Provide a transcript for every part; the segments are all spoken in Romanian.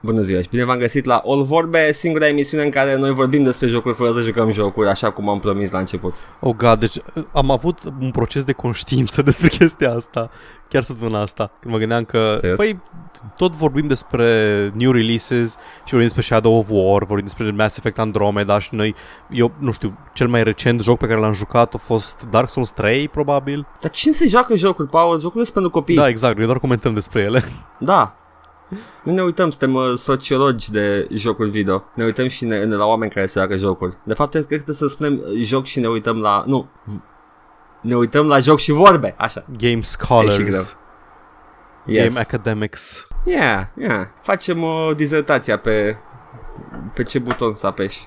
Bună ziua și bine v-am găsit la All Vorbe, singura emisiune în care noi vorbim despre jocuri fără să jucăm jocuri, așa cum am promis la început. Oh god, deci uh, am avut un proces de conștiință despre chestia asta chiar săptămâna asta, când mă gândeam că, Serios? păi, tot vorbim despre new releases și vorbim despre Shadow of War, vorbim despre Mass Effect Andromeda și noi, eu nu știu, cel mai recent joc pe care l-am jucat a fost Dark Souls 3, probabil. Dar cine se joacă jocuri, Paul? Jocurile sunt pentru copii. Da, exact, noi doar comentăm despre ele. Da. Nu ne uităm, suntem uh, sociologi de jocuri video. Ne uităm și ne, ne la oameni care se joacă jocuri. De fapt, cred că trebuie să spunem uh, joc și ne uităm la... Nu. Ne uităm la joc și vorbe. Așa. Game E și Scholars, greu. Yes. Game Academics. Yeah, yeah. Facem o dizertația pe pe ce buton să apeși.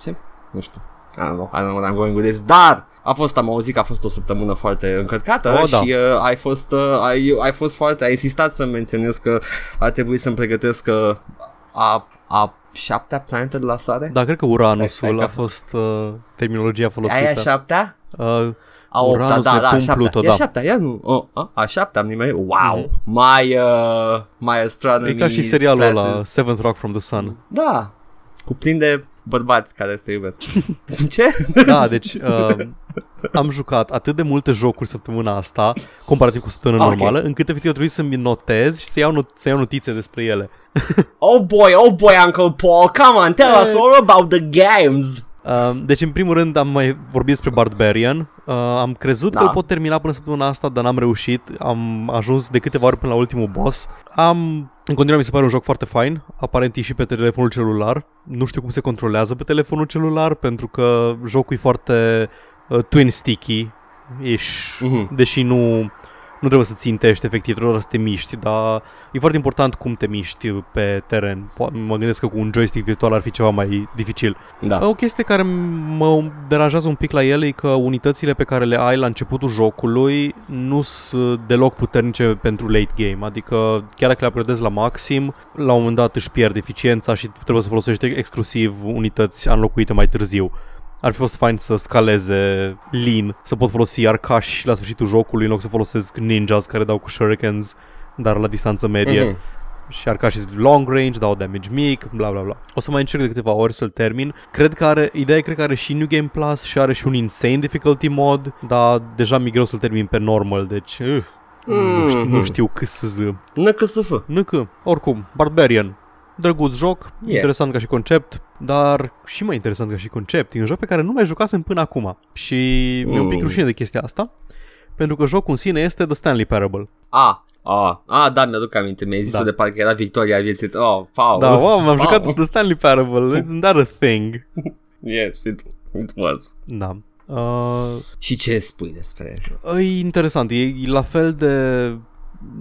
Ce? Nu știu. I don't know, I don't know what I'm going with this. Dar a fost, am auzit că a fost o săptămână foarte încărcată Oh, da. și uh, ai, fost, uh, ai, ai fost foarte, ai insistat să menționez că ar trebui să-mi pregătesc uh, a, a șaptea planetă de la soare? Da, cred că Uranusul Hai, hai, a că- fost uh, terminologia folosită. Aia a șaptea? Uh, A opta, Uranus, da, da, a Neptun, șaptea. Pluto, e da. a șaptea, ia nu. Oh, a, a șaptea am nimerit. Wow. Mhm. My, uh, my astronomy e ca și serialul ăla, classes. Seventh Rock from the Sun. Da. Cuprinde bărbați care se iubesc. Ce? Da, deci uh, am jucat atât de multe jocuri săptămâna asta, comparativ cu o săptămână Ok. normală, încât efectiv trebuie să-mi notez și să iau, not- să iau notițe despre ele. Oh boy, oh boy, Uncle Paul, come on, tell us all about the games. Uh, deci, în primul rând, am mai vorbit despre Barbarian. Uh, am crezut Da. că îl pot termina până săptămâna asta, dar n-am reușit. Am ajuns de câteva ori până la ultimul boss. Am, în continuare, mi se pare un joc foarte fain. Aparent e și pe telefonul celular. Nu știu cum se controlează pe telefonul celular, pentru că jocul e foarte uh, twin sticky. Ești, Mhm. deși nu, nu trebuie să țintești efectiv, trebuie doar să te miști, dar e foarte important cum te miști pe teren. Po- Mă gândesc că cu un joystick virtual ar fi ceva mai dificil. Da. O chestie care mă deranjează un pic la el e că unitățile pe care le ai la începutul jocului nu sunt deloc puternice pentru late game, adică chiar dacă le upgradezi la maxim, la un moment dat își pierd eficiența și trebuie să folosești exclusiv unități înlocuite mai târziu. Ar fi fost fain să scaleze lean, să pot folosi arcași la sfârșitul jocului în loc să folosesc ninjas care dau cu shurikens, dar la distanță medie Mhm. și arcașii sunt long range, dau damage mic, bla bla bla. O să mai încerc de câteva ori să-l termin. Cred că are, ideea e cred că are și New Game Plus și are și un Insane Difficulty mod, dar deja mi-e greu să-l termin pe normal, deci uh, nu, știu, nu Mhm. știu cât să zic. NCSF. Nu că, oricum, Barbarian. Drăguț joc, Yeah. yeah. interesant ca și concept, dar și mai interesant ca și concept. E un joc pe care nu mai jucasem până acum și mi-e un pic Mm. rușine de chestia asta, pentru că jocul în sine este The Stanley Parable. A, a, a, da, mi-aduc aminte, mi-ai zis Da. de parcă era victoria vieții. Oh, Paul. Da, wow, m-am Paul. jucat The Stanley Parable, isn't that a thing? Yes, it, it was. Da. Uh, Și ce spui despre e interesant, e, e la fel de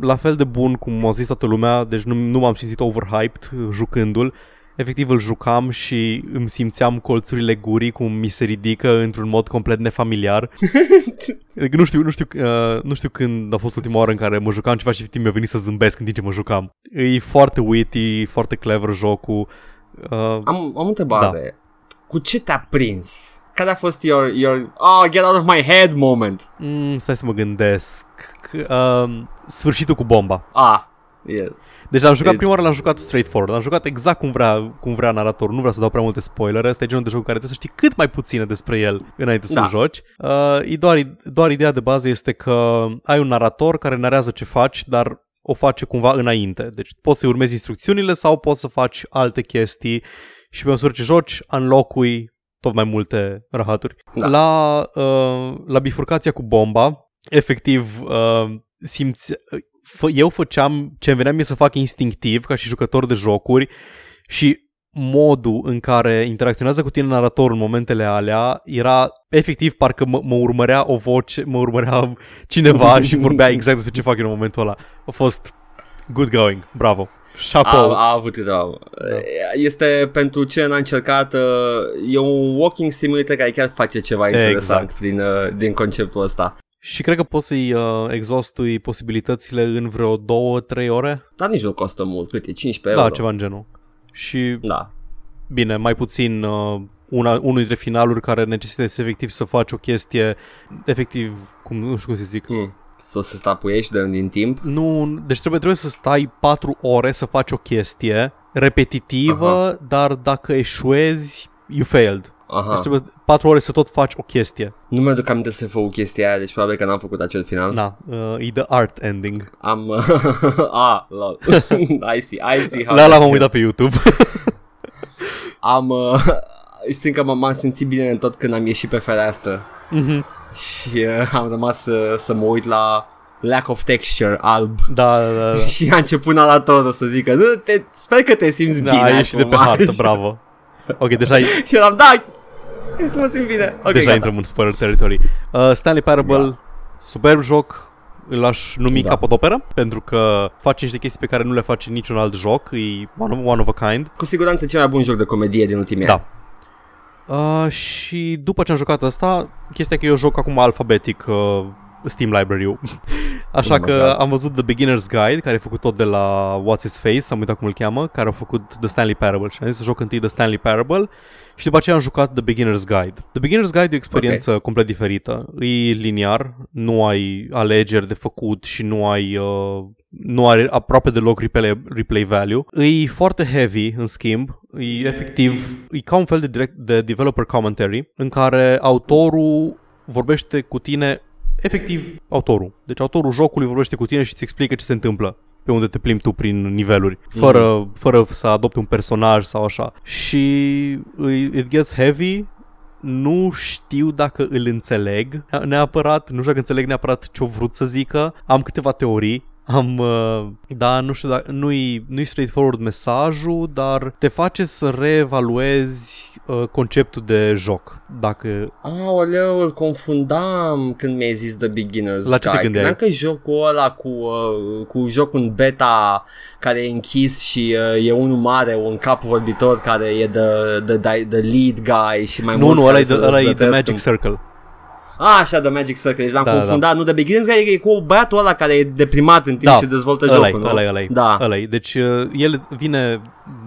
la fel de bun cum a zis toată lumea, deci nu, nu m-am simțit overhyped uh, jucându-l. Efectiv îl jucam și îmi simțeam colțurile gurii cum mi se ridică într-un mod complet nefamiliar. Adică nu știu, nu știu, uh, nu știu când a fost ultima oară în care mă jucam ceva și efectiv mi-a venit să zâmbesc în timp ce mă jucam. E foarte witty, foarte clever jocul. Uh, Am, am o întrebare. Da. Cu ce te-a prins? Care a fost your, your oh, get out of my head moment? mm, stai să mă gândesc. Uh, sfârșitul cu bomba. Ah, yes. Deci l-am jucat It's- prima oară, l-am jucat straightforward, l-am jucat exact cum vrea, cum vrea naratorul, nu vreau să dau prea multe spoilere, ăsta e genul de joc care trebuie să știi cât mai puține despre el înainte Da. să-l joci. Uh, e doar, doar ideea de bază este că ai un narator care narează ce faci, dar o face cumva înainte. Deci poți să-i urmezi instrucțiunile sau poți să faci alte chestii și pe măsură ce joci, înlocui tot mai multe rahaturi. Da. La, uh, la bifurcația cu bomba, efectiv, uh, simți, fă, eu făceam ce îmi venea mie să fac instinctiv ca și jucător de jocuri și modul în care interacționează cu tine naratorul în momentele alea era efectiv parcă mă, mă urmărea o voce, mă urmărea cineva și vorbea exact despre ce fac eu în momentul ăla. A fost good going, bravo. Chapeau. A, a avut câteva. Este pentru ce n-a încercat, uh, e un walking simulator care chiar face ceva interesant Exact. din, uh, din conceptul ăsta. Și cred că poți să-i uh, exhaustui posibilitățile în vreo 2-3 ore. Dar nici nu costă mult, cât e? 15 Da, euro? ceva în genul. Și Da. bine, mai puțin uh, una, unul dintre finaluri care necesită efectiv să faci o chestie efectiv, cum, nu știu cum să zic, Hmm. Să o să stapuiești de, din timp. Nu, deci trebuie, trebuie să stai 4 ore să faci o chestie repetitivă, dar dacă eșuezi, you failed. Aha. Deci trebuie 4 ore să tot faci o chestie. Nu mi-aduc aminte să făcut chestia aia, deci probabil că n-am făcut acel final. Na, uh, e the art ending. Am... ah, lol. I see, I see how La la that m-am feels. uitat pe YouTube. Am... Uh, simt că m- m-am simțit bine în tot când am ieșit pe fereastră Mhm. Și uh, am rămas să, să mă uit la lack of texture alb. da, da, da. da. Și a început naratorul să zică "Nu, te, Sper că te simți Da, bine ai ieșit de pe acum." hartă, bravo. Ok, deja, ai, Și eu am, da, să mă simt bine. Ok, deja gata. intrăm în spoiler territory. Uh, Stanley Parable, Da. superb joc, îl aș numi Da. capodoperă, pentru că face niște chestii pe care nu le face niciun alt joc, e one, one of a kind. Cu siguranță cel mai bun joc de comedie din ultimii Da. ani. Uh, și după ce am jucat asta, chestia că eu joc acum alfabetic uh, Steam Library-ul. Așa Oh my că God. am văzut The Beginner's Guide, care e făcut tot de la What's His Face, am uitat cum îl cheamă, care au făcut The Stanley Parable. Și am zis să joc întâi The Stanley Parable și după aceea am jucat The Beginner's Guide. The Beginner's Guide e o experiență okay. complet diferită. E liniar, nu ai alegeri de făcut și nu ai... Uh, nu are aproape deloc replay, replay value. E foarte heavy, în schimb. E efectiv, e ca un fel de, direct, de developer commentary în care autorul vorbește cu tine efectiv autorul. Deci autorul jocului vorbește cu tine și îți explică ce se întâmplă pe unde te plimbi tu prin niveluri, fără, mm-hmm. fără să adopte un personaj sau așa. Și îi- it gets heavy, nu știu dacă îl înțeleg neapărat, nu știu dacă înțeleg neapărat ce-o vrut să zică. Am câteva teorii, am, uh, da, nu știu, dacă, nu-i, nu-i straightforward mesajul, dar te face să reevaluezi uh, conceptul de joc. Dacă Aoleu, îl confundam când mi-ai zis The Beginner's La ce te Guide. gândeai? Credeam că e jocul ăla cu, uh, cu jocul în beta care e închis și uh, e unul mare, un cap vorbitor care e the, the, the, the lead guy și mai nu, mulți nu, ăla care e, se the, ăla e The răzvrătesc Magic în- Circle. Ah, așa, The Magic Circle, deci l-am Da, da, confundat. Nu, The Beginner's Guide e cu băiatul ăla care e deprimat în timp Da, ce dezvoltă ăla jocul, nu? ăla ăla Da. ăla Deci uh, el vine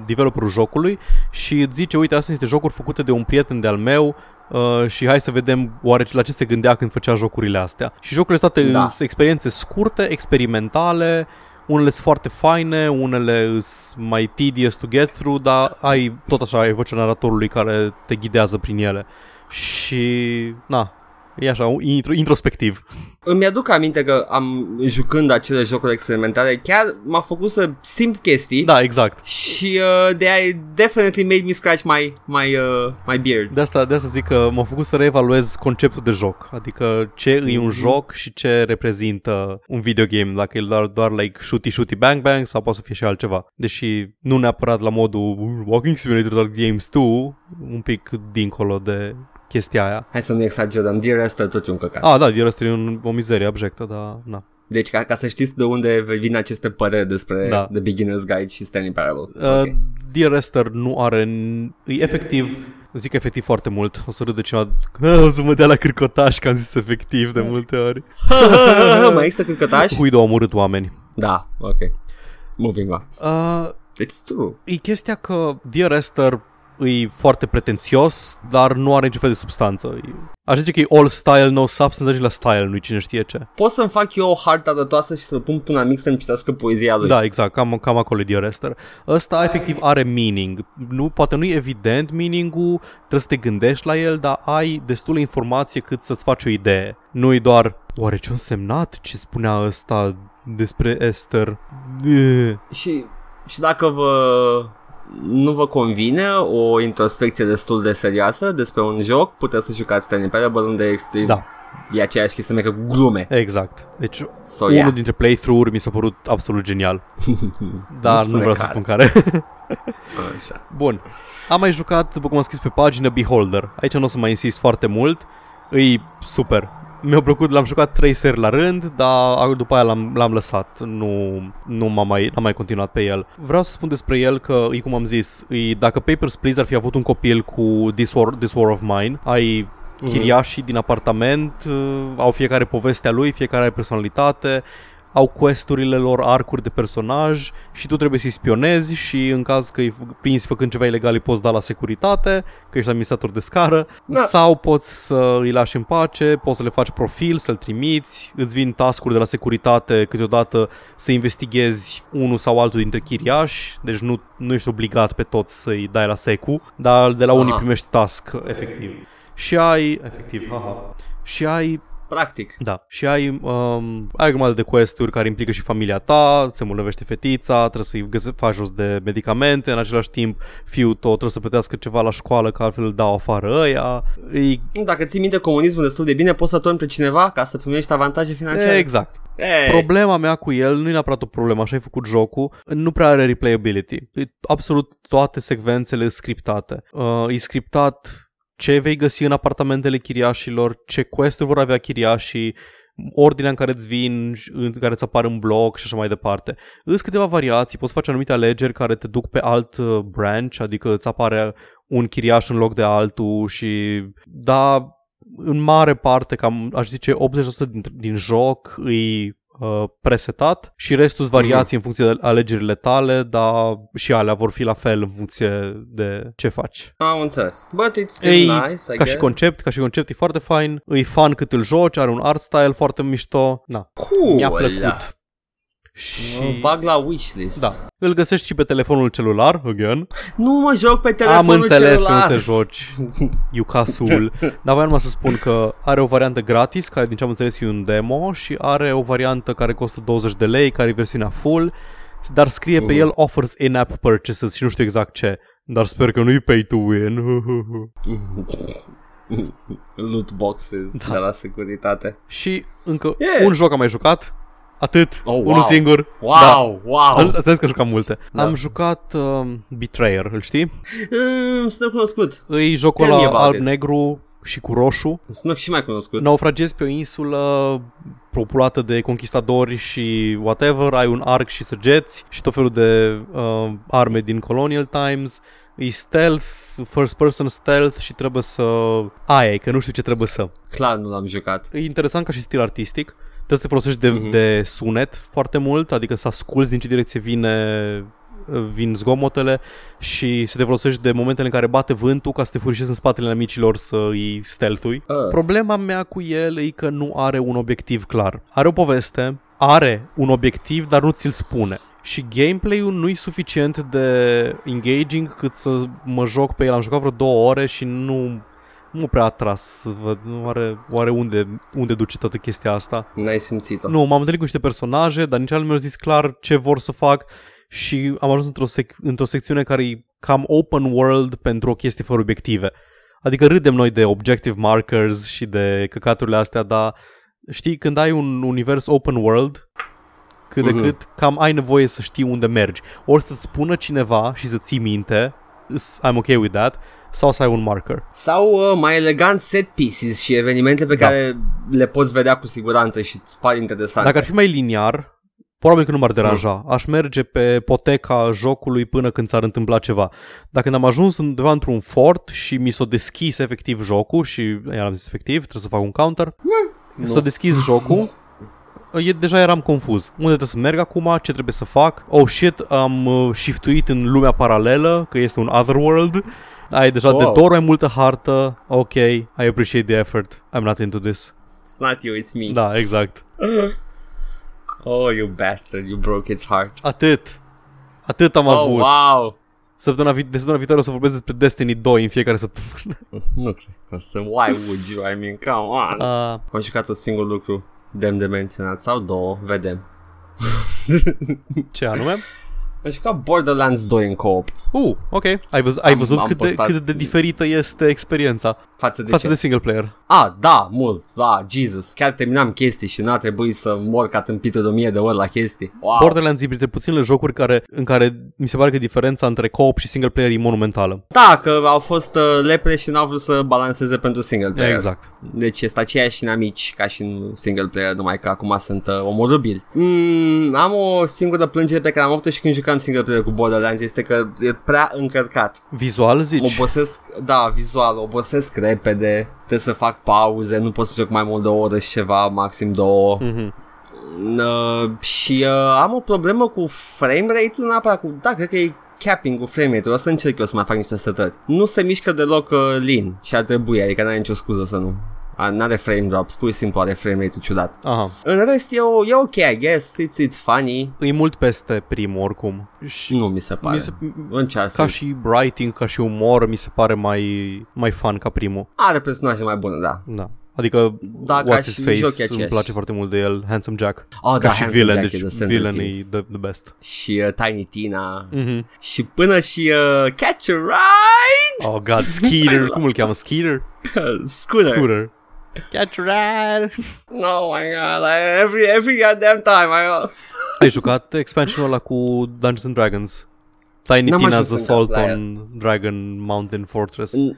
developerul jocului și îți zice, uite, astea sunt niște jocuri făcute de un prieten de-al meu uh, și hai să vedem oare la ce se gândea când făcea jocurile astea. Și jocurile toate Da. sunt experiențe scurte, experimentale, unele sunt foarte faine, unele sunt mai tedious to get through, dar ai tot așa, ai vocea naratorului care te ghidează prin ele. Și, na, e așa, un intro, introspectiv. Îmi aduc aminte că am jucând acele jocuri experimentale chiar m-a făcut să simt chestii Da, exact. și uh, they definitely made me scratch my, my, uh, my beard. De asta, de asta zic că m-a făcut să reevaluez conceptul de joc, adică ce e un joc și ce reprezintă un videogame, dacă e doar, doar like shooty shooty bang bang sau poate să fie și altceva. Deși nu neapărat la modul "Uh, Walking Simulator Dark Games 2, un pic dincolo de chestia aia. Hai să nu exagerăm, Dear Esther tot e un căcat. Ah, da, Dear Esther e un, o mizerie abjectă, dar na. Deci ca, ca să știți de unde vin aceste păreri despre Da. The Beginner's Guide și Stanley Parable. Uh, Ok. Dear Esther nu are... n- E efectiv... Zic efectiv foarte mult. O să râde cineva că o să mă dea la cârcotaș că am zis efectiv de multe ori. Mai există cârcătaș? Huido a omorât oameni. Da, ok. Moving on. Uh, It's true. e chestia că Dear Esther e foarte pretențios, dar nu are niciun fel de substanță. E- Aș zice că e all style, no substance, dar și la style nu cine știe ce. Pot să-mi fac eu o hartă arătoasă și să-l pun pe un amic să-mi citească poezia lui. Da, exact, cam, cam acolo e Dear Esther. Ăsta efectiv are meaning. Nu, poate nu e evident meaning-ul, trebuie să te gândești la el, dar ai destulă informație cât să-ți faci o idee. Nu e doar, oare ce-a însemnat ce spunea ăsta despre Esther? Ugh. Și, și dacă vă nu vă convine o introspecție destul de serioasă despre un joc, puteți să jucați Stanley Parable unde este, Da, e aceeași chestie cu glume. exact. Deci So, unul yeah. dintre playthrough-uri mi s-a părut absolut genial. Dar nu, spune vreau să care. spun care. Așa. Bun. Am mai jucat, după cum am scris pe pagină, Beholder. Aici nu o să mai insist foarte mult. E super. Mi-a plăcut, l-am jucat 3 seri la rând, dar după aia l-am, l-am lăsat. Nu, nu m-am mai, n-am mai continuat pe el. Vreau să spun despre el că, e cum am zis, e, dacă Papers, Please ar fi avut un copil cu This War, This War of Mine, ai chiriașii din apartament, uh, au fiecare povestea lui, fiecare are personalitate, au questurile lor arcuri de personaj și tu trebuie să-i spionezi și în caz că îi prinzi făcând ceva ilegal îi poți da la securitate, că ești administrator de scară, da. sau poți să îi lași în pace, poți să le faci profil, să-l trimiți, îți vin task-uri de la securitate câteodată să investighezi unul sau altul dintre chiriași, deci nu, nu ești obligat pe toți să-i dai la secu, dar de la Aha. unii primești task efectiv. Și ai, efectiv, haha, și ai Practic. Da. Și ai, um, ai o grămadă de quest-uri care implică și familia ta, se mulăvește fetița, trebuie să-i găse- faci jos de medicamente, în același timp fiul tău trebuie să plătească ceva la școală, că altfel îl dau afară ăia. E... Dacă ții minte comunismul destul de bine, poți să torni pe cineva ca să primești avantaje financiare. Exact. Hey. Problema mea cu el nu e neapărat o problemă, așa ai făcut jocul, nu prea are replayability. E absolut toate secvențele scriptate. Uh, e scriptat ce vei găsi în apartamentele chiriașilor, ce quest vor avea chiriașii, ordinea în care îți vin, în care îți apar în blog și așa mai departe. Îs câteva variații, poți face anumite alegeri care te duc pe alt uh, branch, adică îți apare un chiriaș în loc de altul și da, în mare parte, cam aș zice 80% din, din joc îi uh, presetat și restul variații mm-hmm. în funcție de alegerile tale, dar și alea vor fi la fel în funcție de ce faci. Am înțeles. But it's still Ei, nice, I ca guess. și concept, ca și concept e foarte fain, e fan cât îl joci, are un art style foarte mișto. Na, Cool. mi-a plăcut. Și Mă bag la wishlist. da, îl găsești și pe telefonul celular, again. Nu mă joc pe telefonul Am înțeles celular. că nu te joci, Yucasul, dar voiam numai să spun că are o variantă gratis, care din ce am înțeles e un demo, și are o variantă care costă 20 de lei, care e versiunea full, dar scrie pe Mhm. el offers in-app purchases și nu știu exact ce. Dar sper că nu-i pay to win. Loot boxes Da. de la securitate. și încă Yeah. un joc am mai jucat. Atât, Oh, unul wow. singur. Wow, Da. wow. Îl- Îți că jucam multe. Da. Am jucat um, Betrayer, îl știi? Mm, Sunt cunoscut. Îi jocul Tell me ăla about it. alb-negru și cu roșu. Sunt și mai cunoscut. Naufragezi pe o insulă populată de conquistadori și whatever, ai un arc și săgeți și tot felul de uh, arme din Colonial Times. E stealth, first person stealth și trebuie să... Aia e, că nu știu ce trebuie să. Clar nu l-am jucat. E interesant ca și stil artistic. Trebuie să te folosești de, Mhm. de sunet foarte mult, adică să asculti din ce direcție vine vin zgomotele și să te folosești de momentele în care bate vântul ca să te furișezi în spatele amicilor să îi stealth-ui. Uh. Problema mea cu el e că nu are un obiectiv clar. Are o poveste, are un obiectiv, dar nu ți-l spune. Și gameplay-ul nu e suficient de engaging cât să mă joc pe el. Am jucat vreo două ore și nu nu prea atras să văd, nu are, oare unde, unde duce toată chestia asta. N-ai simțit-o. Nu, m-am întâlnit cu niște personaje, dar nici al mi-au zis clar ce vor să fac și am ajuns într-o, sec- într-o secțiune care e cam open world pentru o chestie fără obiective. Adică râdem noi de objective markers și de căcaturile astea, dar știi, când ai un univers open world, cât de Mhm. cât, cam ai nevoie să știi unde mergi. Ori să-ți spună cineva și să ții minte, s- I'm okay with that, sau să ai un marker. Sau uh, mai elegant set pieces și evenimente pe Da. care le poți vedea cu siguranță și îți par interesante. Dacă ar fi mai liniar, probabil că nu m-ar deranja. Aș merge pe poteca jocului până când s-ar întâmpla ceva. Dacă când am ajuns undeva într-un fort și mi s-a deschis efectiv jocul și, iar am zis efectiv, trebuie să fac un counter, Nu. s-a deschis jocul, e, deja eram confuz. Unde trebuie să merg acum? Ce trebuie să fac? Oh shit, am uh, shiftuit în lumea paralelă, că este un otherworld. Ai deja de Wow. două ori mai multă hartă. Ok, I appreciate the effort. I'm not into this. It's not you, it's me. Da, exact. Oh, you bastard, you broke its heart. Atât. Atât am Oh, avut. wow. Săptămâna, vi- de săptămâna viitoare o să vorbesc despre Destiny 2 în fiecare săptămână. Nu cred că o să... Why would you? I mean, come on. Uh, Am jucat un singur lucru demn de menționat sau două, vedem. ce anume? Am jucat Borderlands 2 în co-op Uh, ok. Ai, văz- ai Am- văzut am cât, de, postat- cât de diferită este experiența față de față ce? de single player. Ah, da, mult, da, Jesus, chiar terminam chestii și n-a trebuit să mor ca tâmpitul de 1000 de ori la chestii. Wow. Borderlands e printre puținele jocuri care, în care mi se pare că diferența între co-op și single player e monumentală. Da, că au fost uh, lepre și n-au vrut să balanceze pentru single player. Exact. Deci este aceeași inamici ca și în single player, numai că acum sunt uh, omorâbili. Mm, am o singură plângere pe care am avut-o și când jucam single player cu Borderlands, este că e prea încărcat. Vizual zici? Obosesc, da, vizual, obosesc repede, trebuie să fac pauze, nu pot să joc mai mult de o oră și ceva, maxim două. Mhm. Uh, și uh, am o problemă cu frame rate-ul neapărat cu... Da, cred că e capping cu frame rate-ul. O să încerc eu să mai fac niște setări. Nu se mișcă deloc uh, lean și ar trebui, adică n-are nicio scuză să nu. A, N-are frame drops, pur și simplu are frame rate-ul ciudat. Aha. În rest e, o, e ok, I guess, it's, it's funny. E mult peste primul oricum. Și Nu mi se pare. mi se, Încearcă. ca și writing, ca și umor, mi se pare mai, mai fun ca primul. Are personaje mai bune, da. Da. Adică Da, ca What's și His Face joc e îmi aceeași. place foarte mult de el, Handsome Jack. Oh, Ca da, și Handsome villain, Jack deci e the villain e centerpiece. the, the best. Și uh, Tiny Tina. Mm-hmm. Și până și uh, Catch a Ride! Oh god, Skeeter, cum îl cheamă? Skeeter? Scooter. Scooter. Catch a ride. Oh my god, I, every, every goddamn time I... Ai jucat expansionul ăla cu Dungeons and Dragons? Tiny N-am Tina's ajuns încă Assault la el. on Dragon Mountain Fortress. N-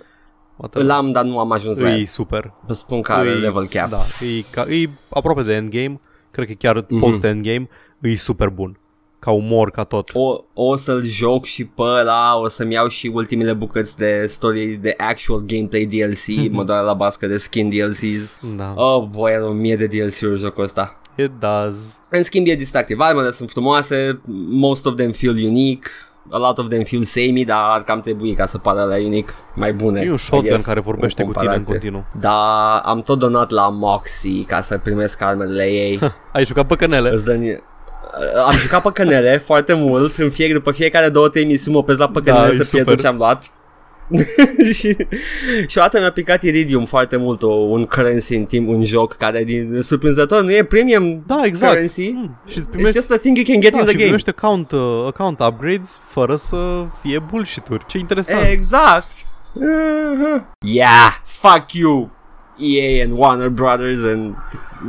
Whatever. L-am, dar nu am ajuns la E el. super. Vă spun că are E- level cap. Da, e, ca, e aproape de endgame. Cred că chiar Mhm. post-endgame. E super bun. Ca umor, ca tot. O, o să-l joc și pe ăla, o să-mi iau și ultimele bucăți de story de actual gameplay DLC, mă doare la bască de skin DLCs. Da. Oh boy, are o mie de DLC-uri jocul ăsta. It does. În schimb e distractiv, armele sunt frumoase, most of them feel unique, a lot of them feel samey, dar ar cam trebui ca să pară la unique mai bune. E un I shotgun guess, care vorbește în cu tine în comparație. continuu. Da, am tot donat la Moxie ca să primesc armele ei. Ai jucat păcănele? Îți dă ni- am jucat păcănele foarte mult În fie, După fiecare două, trei misiuni mă opesc la păcănele Da, e să fie super. tot ce am luat și, și o dată mi-a picat Iridium foarte mult o, Un currency în timp, un joc Care din surprinzător nu e premium Da, exact. currency Mm, și îți It's primești, just a thing you can get da, in the și game primești account, uh, account upgrades fără să fie bullshit-uri. Ce interesant. Exact Mhm. Yeah, fuck you EA and Warner Brothers and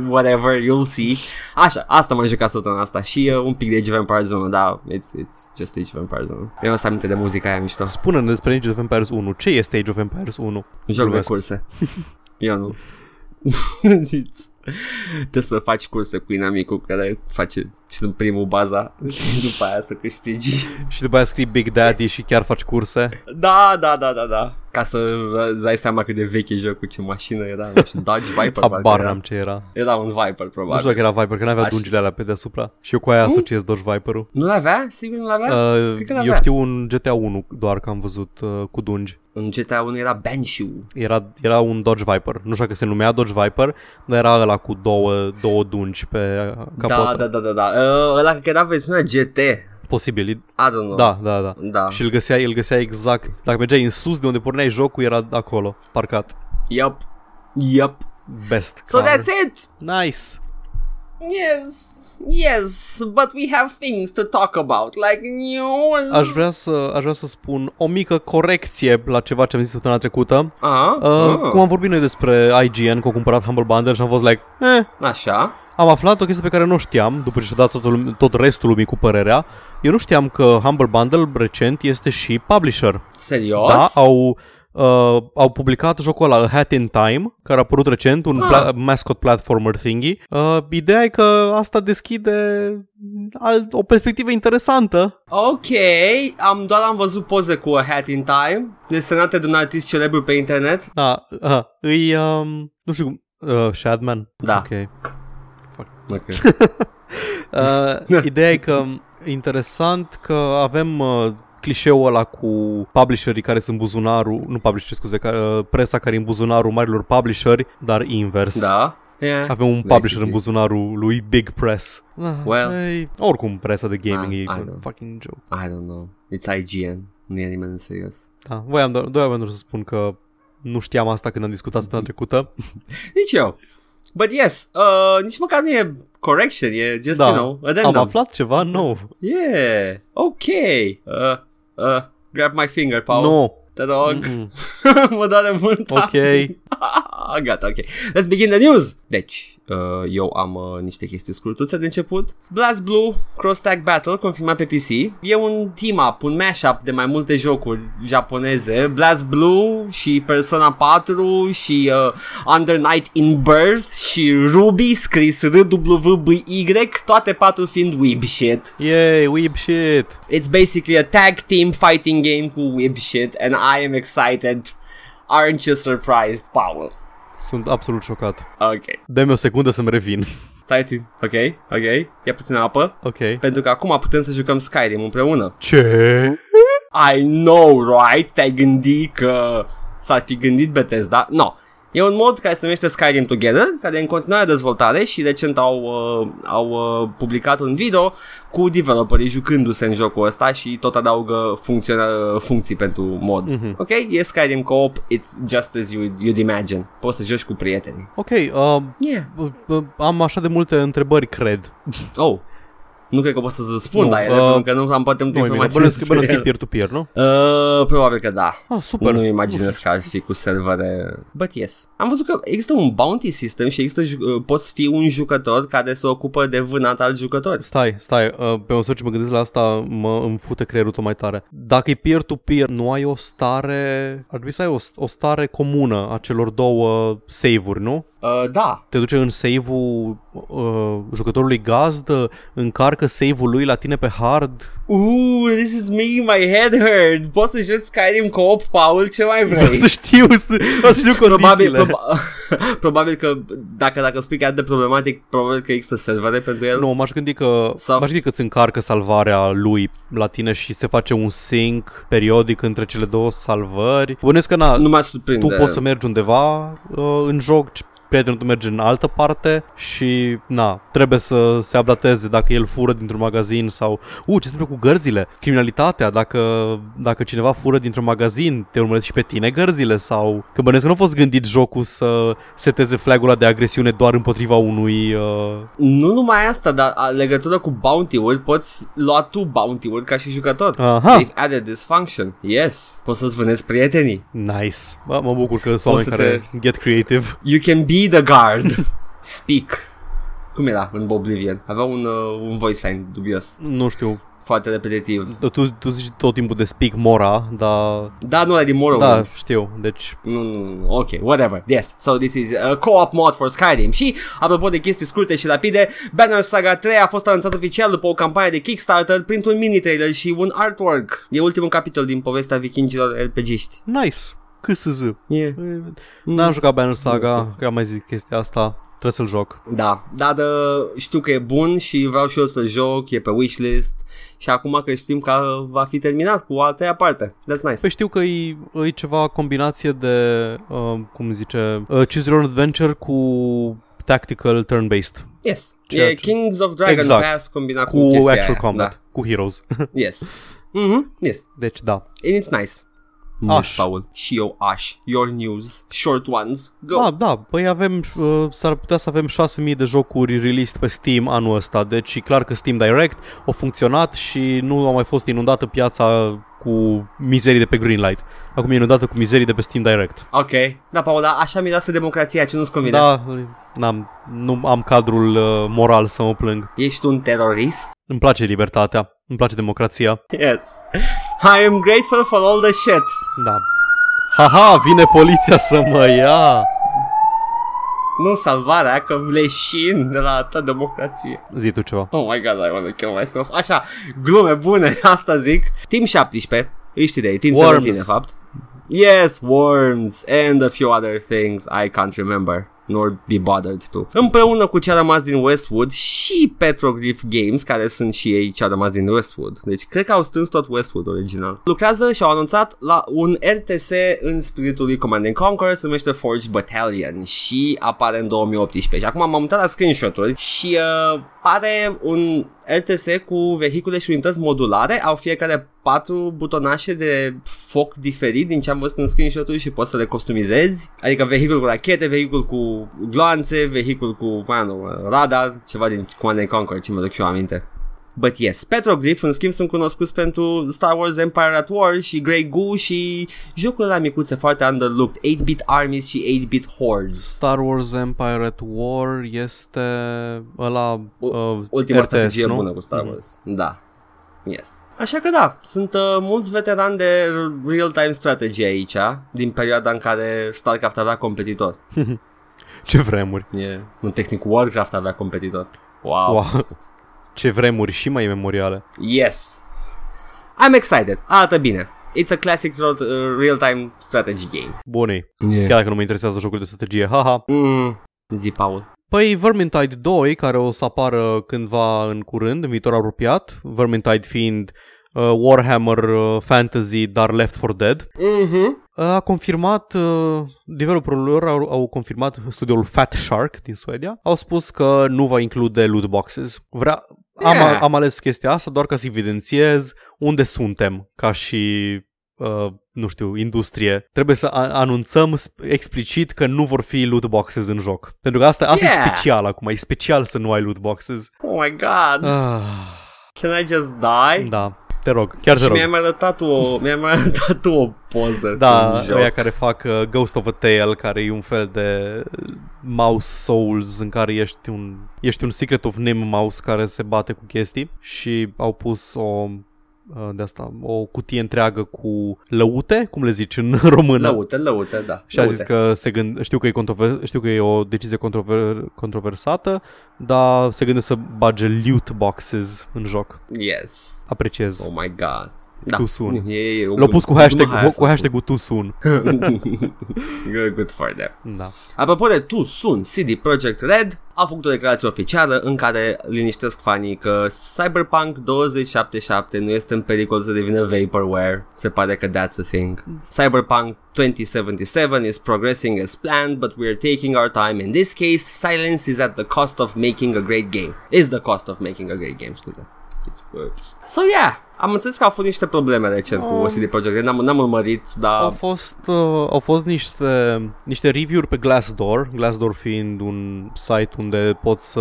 whatever you'll see Așa, asta m-am jucat săptămâna asta Și uh, un pic de Age of Empires 1 Da, it's, it's just Age of Empires 1 Eu să aminte de muzica aia mișto Spune-ne despre Age of Empires 1. Ce este Age of Empires 1? Joc de Glumesc. curse Eu nu Trebuie să faci curse cu inamicul care face și în primul baza și după aia să câștigi. Și după aia scrii Big Daddy și chiar faci curse. Da, da, da, da, da. Ca să îți dai seama cât de vechi e jocul, ce mașină era, nu știu, Dodge Viper. parcă Habar era. n-am ce era. Era un Viper, Nu probabil. știu dacă era Viper, că n-avea Aș- dungile alea pe deasupra. Și eu cu aia asociez Dodge Viper-ul. Nu l-avea? Sigur nu l-avea? Uh, Cred că eu l-avea. știu un GTA 1 doar că am văzut uh, cu dungi. În GTA 1 era Banshee. Era, era un Dodge Viper. Nu știu dacă se numea Dodge Viper, dar era ăla cu două, două dungi pe uh, capotă. Da, da, da, da, da. Uh, ăla cred că era versiunea GT. Posibil. I don't know. Da, da, da. Da. Și îl găseai, îl găseai exact. Dacă mergeai în sus de unde porneai jocul, era acolo, parcat. Yep. Yep. Best So car. that's it. Nice. Yes. Yes, but we have things to talk about. Like, you know... Aș vrea să, aș vrea să spun o mică corecție la ceva ce am zis săptămâna trecută. Ah, Uh, ah. Cum am vorbit noi despre IGN, că au cumpărat Humble Bundle și am fost like, eh, Așa. Am aflat o chestie pe care nu știam, după ce și-a dat tot, lum- tot restul lumii cu părerea. Eu nu știam că Humble Bundle recent este și publisher. Serios? Da, au, uh, au publicat jocul ăla A Hat in Time, care a apărut recent, un Ah. pla- mascot platformer thingy. Uh, ideea e că asta deschide alt, o perspectivă interesantă. Ok, am, doar am văzut poze cu A Hat in Time, desenate de un artist celebru pe internet. Da, uh, îi, um, nu știu cum, uh, Shadman. Da. Ok. Ok. Uh, ideea e că e interesant că avem uh, clișeul ăla cu publisherii care sunt buzunarul, nu publisher, scuze, ca, uh, presa care e în buzunarul marilor publisheri, dar invers. da. Yeah. Avem un publisher Basically. în buzunarul lui Big Press. Ah, Well. ei, oricum, presa de gaming Ah, e I a know. fucking joke. I don't know. It's IGN. Nu e nimeni în serios. Da, voiam doar, doar doar să spun că nu știam asta când am discutat săptămâna trecută. Nici eu. But yes, uh, nici măcar nu e correction, e just, Da, you know, Am addendum. aflat ceva nou. Yeah, ok. Uh, uh, grab my finger, Paul. Nu. Te rog. Mm-mm. mă doare mult. Ok. Ah, Gata, ok. Let's begin the news. Deci, uh, eu am uh, niște chestii scurtuțe de început. Blast Blue Cross Tag Battle, confirmat pe PC. E un team-up, un mashup de mai multe jocuri japoneze. Blast Blue și Persona 4 și uh, Under Night in Birth și Ruby, scris R-W-B-Y, toate patru fiind weeb shit. Yay, weeb shit. It's basically a tag team fighting game cu weeb shit and I am excited. Aren't you surprised, Paul? Sunt absolut șocat. Ok. Dă-mi o secundă să-mi revin. stai țin. Ok, ok, ia puțină apă. Ok. Pentru că acum putem să jucăm Skyrim împreună. Ce? I know, right? Te-ai gândit că s-ar fi gândit Bethesda? No. E un mod care se numește Skyrim Together, care e în continuare de dezvoltare și recent au, uh, au uh, publicat un video cu developerii jucându-se în jocul ăsta și tot adaugă funcționa- funcții pentru mod. Mhm. Ok? E Skyrim Co-op, it's just as you, you'd imagine. Poți să joci cu prietenii. Ok, uh, Yeah. uh, uh, am așa de multe întrebări, cred. Oh. Nu cred că pot să-ți răspund Nu, la ele, uh, pentru că nu am poate multe Nu, e bine. informații Bănuiesc despre bănuiesc că e ele. peer-to-peer, nu? Uh, probabil că da. Ah, super. Nu-mi imaginez că ar fi cu servere But yes Am văzut că există un bounty system Și există ju- uh, poți fi un jucător Care se ocupă de vânat al jucători Stai, stai, uh, pe măsură ce mă gândesc la asta, mă îmi fute creierul tot mai tare. Dacă e peer-to-peer, nu ai o stare... Ar trebui să ai o, o stare comună a celor două save-uri, nu? Uh, Da Te duce în save-ul uh, jucătorului gazdă, încarcă save-ul lui la tine pe hard. Ooh, this is me, my head hurt Poți să joci Skyrim co-op, Paul, ce mai Vreau vrei? să știu, să, vreau să știu Probabil, condițiile. proba- probabil că dacă, dacă spui că e atât de problematic Probabil că există servere pentru el Nu, m-aș gândi că, Sau- m-aș gândi că îți încarcă salvarea lui la tine și se face un sync periodic între cele două salvări. Bănesc că na, Nu m-aș surprinde tu poți să mergi undeva uh, în joc, ci prietenul tău merge în altă parte și, na, trebuie să se updateze dacă el fură dintr-un magazin sau, uh, ce se întâmplă cu gărzile? Criminalitatea, dacă, dacă cineva fură dintr-un magazin, te urmăresc și pe tine gărzile sau... Că bănesc că nu a fost gândit jocul să seteze flagul ăla de agresiune doar împotriva unui... Uh... Nu numai asta, dar a, legătură cu bounty-uri Poți lua tu bounty-uri ca și jucător Aha, They've added this function. Yes. Poți să-ți vânezi prietenii. nice. Bă, mă bucur că sunt oameni să care get creative. You can be the guard. Speak. Cum era în Oblivion? Avea un, uh, un voice line dubios, Nu știu, foarte repetitiv. tu, tu zici tot timpul de speak Mora, dar... Da, nu era din Morrowind. Da, știu, deci Nu, nu, nu, ok, whatever. Yes, so this is a co-op mod for Skyrim. Și, apropo de chestii scurte și rapide, Banner Saga 3 a fost anunțat oficial după o campanie de Kickstarter printr-un mini-trailer și un artwork. E ultimul capitol din povestea vikingilor RPG-ști. nice. KSZ. Yeah. N-am jucat Banner Saga, Nu, că am mai zis chestia asta. Trebuie să-l joc. Da, dar de, știu că e bun și vreau și eu să joc, e pe wishlist și acum că știm că va fi terminat cu a treia parte. That's nice. Păi știu că e, e ceva combinație de, uh, cum zice, uh, Choose Your Own Adventure cu tactical turn-based. Yes, Ceea e ce- Kings of Dragon Exact. Pass combinat cu, Cu chestia actual aia. combat, cu heroes. Da. Yes. Mhm, yes. deci da. And it's nice. Aș. Paul. Și eu aș. Your news. Short ones. Go. Da, da, păi avem, uh, s-ar putea să avem 6000 de jocuri released pe Steam anul ăsta, deci e clar că Steam Direct a funcționat și nu a mai fost inundată piața cu mizerii de pe Greenlight. Acum e inundată cu mizerii de pe Steam Direct. Ok. Da, Paul, dar așa miroase democrația, ce nu-ți convine? Da, n-am, nu am cadrul uh, moral să mă plâng. Ești un terorist? Îmi place libertatea, îmi place democrația. Yes. I am grateful for all the shit. Da. Haha, vine poliția să mă ia! Nu salvarea, că leșin de la atâta democrație. Zi tu ceva. Oh my god, I wanna kill myself. Așa, glume bune, asta zic. Team 17, îi știi de ei, Team Worms. 17, de fapt. Yes, Worms and a few other things I can't remember nor be bothered to. Împreună cu ce a rămas din Westwood și Petroglyph Games, care sunt și ei ce a rămas din Westwood. Deci cred că au strâns tot Westwood original. Lucrează și au anunțat la un RTS în spiritul lui Command and Conquer, se numește Forge Battalion și apare în 2018. Și acum m-am uitat la screenshot-uri și uh, pare un RTS cu vehicule și unități modulare, au fiecare patru butonașe de foc diferit din ce am văzut în screenshot-uri și poți să le customizezi. Adică vehicul cu rachete, vehicul cu gloanțe, vehicul cu, mai nu, radar, ceva din Command and Conquer, ce mă duc și eu aminte. But yes, Petroglyph în schimb sunt cunoscuți pentru Star Wars Empire at War și Grey Goo și jocurile la micuțe foarte underlooked, 8-bit armies și 8-bit hordes. Star Wars Empire at War este ăla uh, Ultima RTS, strategie nu? bună cu Star Mhm. Wars. Da. Yes. Așa că da, sunt uh, mulți veterani de real-time strategy aici, din perioada în care StarCraft avea competitor. Ce vremuri. E, un tehnic Warcraft avea competitor. Wow. wow. Wow. Ce vremuri și mai memoriale. Yes. I'm excited. Arată bine. It's a classic ro- uh, real-time strategy game. Bunei. Yeah. Chiar dacă nu mă interesează jocul de strategie. Haha. Mm, zi, Paul. Păi Vermintide 2, care o să apară cândva în curând, în viitor apropiat, Vermintide fiind uh, Warhammer uh, Fantasy, dar Left 4 Dead, Mhm. a confirmat, uh, developerul lor au, au confirmat, studioul Fat Shark din Suedia, au spus că nu va include loot boxes. Vrea, am, Yeah. am ales chestia asta doar ca să evidențiez unde suntem ca și uh, nu știu, industrie. Trebuie să a- anunțăm sp- explicit că nu vor fi loot boxes în joc. Pentru că asta, asta e Yeah. special acum, e special să nu ai loot boxes. Oh my god. Ah, Can I just die? da, te rog, chiar te și rog. mi-ai mai arătat o, mi-ai mai arătat tu o poză Da, cu un joc. ăia care fac uh, Ghost of a Tale, care e un fel de mouse souls în care ești un, ești un Secret of Nim mouse care se bate cu chestii și au pus o uh, de asta, o cutie întreagă cu lăute, cum le zici în română. Lăute, lăute, da. Și a lăute. zis că se gând... știu, că e controver... știu că e o decizie controver... controversată, dar se gândește să bage loot boxes în joc. Yes. Apreciez. Oh my god. Da. Too soon. E, e, e, o L-au pus cu glumă hashtag, hai cu hashtag too soon. good, good for them. Da. Apropo de tu sun, CD Projekt Red a făcut o declarație oficială în care liniștesc fanii că Cyberpunk 2077 nu este în pericol să devină vaporware. Se pare că that's a thing. Cyberpunk 2077 is progressing as planned, but we are taking our time. In this case, silence is at the cost of making a great game. Is the cost of making a great game, scuze. It's words. So yeah, am înțeles că au fost niște probleme recent cu Oh. CD Projekt Red, n-am, n-am urmărit, dar... Au fost, uh, au fost niște, niște review-uri pe Glassdoor, Glassdoor fiind un site unde poți să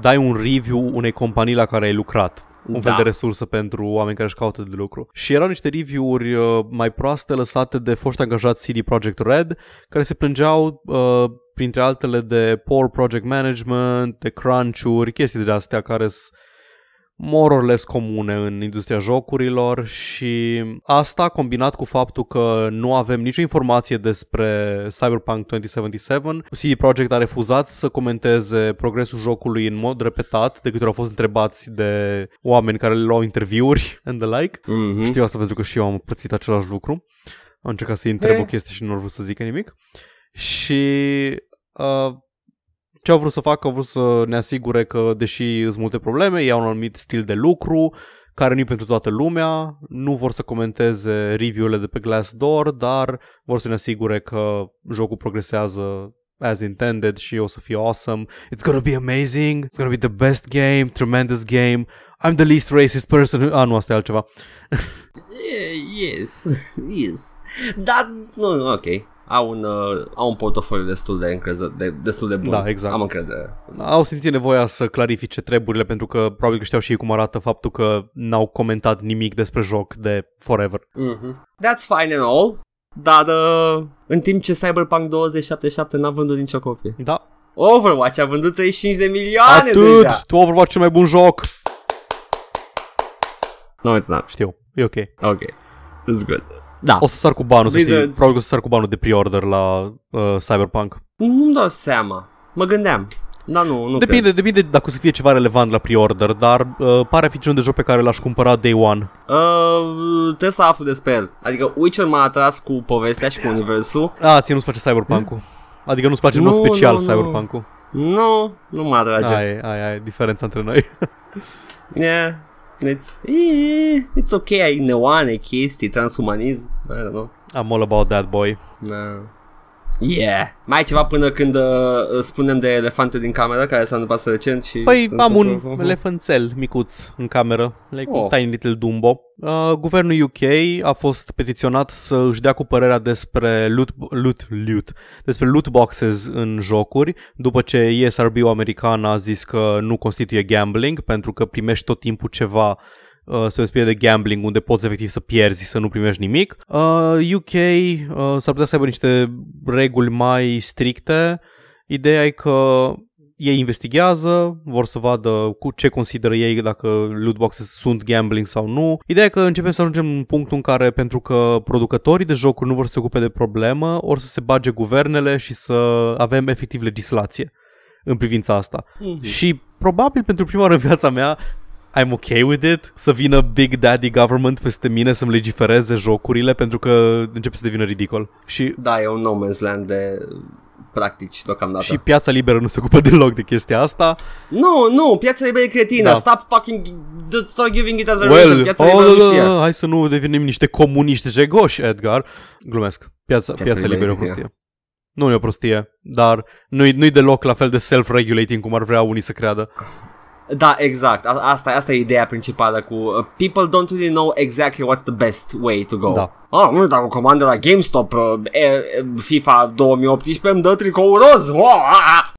dai un review unei companii la care ai lucrat. Un fel Da. de resursă pentru oameni care își caută de lucru. Și erau niște review-uri uh, mai proaste lăsate de foști angajați CD Projekt Red, care se plângeau uh, printre altele de poor project management, de crunch-uri, chestii de astea care sunt more or less comune în industria jocurilor și asta combinat cu faptul că nu avem nicio informație despre Cyberpunk 2077, CD Projekt a refuzat să comenteze progresul jocului în mod repetat de câte ori au fost întrebați de oameni care le luau interviuri and the like. Mhm. Știu asta pentru că și eu am pățit același lucru. Am încercat să-i întreb Eh. o chestie și nu au vrut să zică nimic. Și uh, ce au vrut să facă? Au vrut să ne asigure că, deși sunt multe probleme, ei au un anumit stil de lucru, care nu e pentru toată lumea, nu vor să comenteze review-urile de pe Glassdoor, dar vor să ne asigure că jocul progresează as intended și o să fie awesome. It's gonna be amazing, it's gonna be the best game, tremendous game. I'm the least racist person. who- Ah, nu, asta e altceva. Yeah, yes, yes. Dar, nu, ok. Au un, uh, au un portofoliu destul de, încreză, de, destul de bun. Da, exact. Am încredere. Au simțit nevoia să clarifice treburile pentru că probabil că știau și ei cum arată faptul că n-au comentat nimic despre joc de forever. Mm-hmm. That's fine and all. Dar uh, în timp ce Cyberpunk 2077 n-a vândut nicio copie. Da. Overwatch a vândut 35 de milioane Atât! deja. Tu Overwatch cel mai bun joc! No, it's not. Știu, e ok. Ok. It's good. Da. O să sar cu banul, să știi. Blizzard. Probabil că o să sar cu banul de pre-order la uh, Cyberpunk. Nu-mi dau seama. Mă gândeam. Dar nu, nu Depinde, cred. depinde dacă o să fie ceva relevant la pre-order, dar uh, pare a fi genul de joc pe care l-aș cumpăra day one. Uh, trebuie să aflu despre el. Adică Witcher m-a atras cu povestea și cu universul. A, ție nu-ți place Cyberpunk-ul. Adică nu-ți place în mod Nu, special nu, nu. Cyberpunk-ul. Nu, nu mă atrage. Aia e, aia e diferența între noi. Yeah. It's, eh, it's ok, ai neoane, chestii, transhumanism, I don't know. I'm all about that, boy. No. Yeah. Mai ai ceva până când uh, spunem de elefante din cameră care s-a întâmplat recent și... Păi sunt am un într-o- elefanțel micuț în cameră, like Oh. un tiny little Dumbo. Uh, guvernul UK a fost petiționat să își dea cu părerea despre loot, loot, loot, despre loot boxes în jocuri, după ce ESRB-ul american a zis că nu constituie gambling, pentru că primești tot timpul ceva uh, să spune de gambling unde poți efectiv să pierzi, să nu primești nimic. Uh, UK uh, s-ar putea să aibă niște reguli mai stricte. Ideea e că ei investigează, vor să vadă cu ce consideră ei dacă loot boxes sunt gambling sau nu. Ideea e că începem să ajungem în punctul în care pentru că producătorii de jocuri nu vor să se ocupe de problemă, or să se bage guvernele și să avem efectiv legislație în privința asta. Mhm. Și probabil pentru prima oară în viața mea I'm okay with it să vină Big Daddy Government peste mine să-mi legifereze jocurile pentru că începe să devină ridicol. Și Da, e un no man's land de practici deocamdată. Și piața liberă nu se ocupă deloc de chestia asta. Nu, nu, piața liberă e cretină. Da. Stop fucking, stop giving it as a reason. Well, Piața oh, liberă da, nu da, știe. da, hai să nu devenim niște comuniști jegoși, Edgar. Glumesc. Piața, Piața piața liberă liberă e o e cretină. prostie. Nu e o prostie, dar nu-i, nu-i deloc la fel de self-regulating cum ar vrea unii să creadă. Da, exact. A- Asta, asta e ideea principală cu uh, people don't really know exactly what's the best way to go. Da. Ah, nu, dacă comandă la GameStop uh, e, e, FIFA 2018 îmi dă tricou roz. Wow, ah, ah.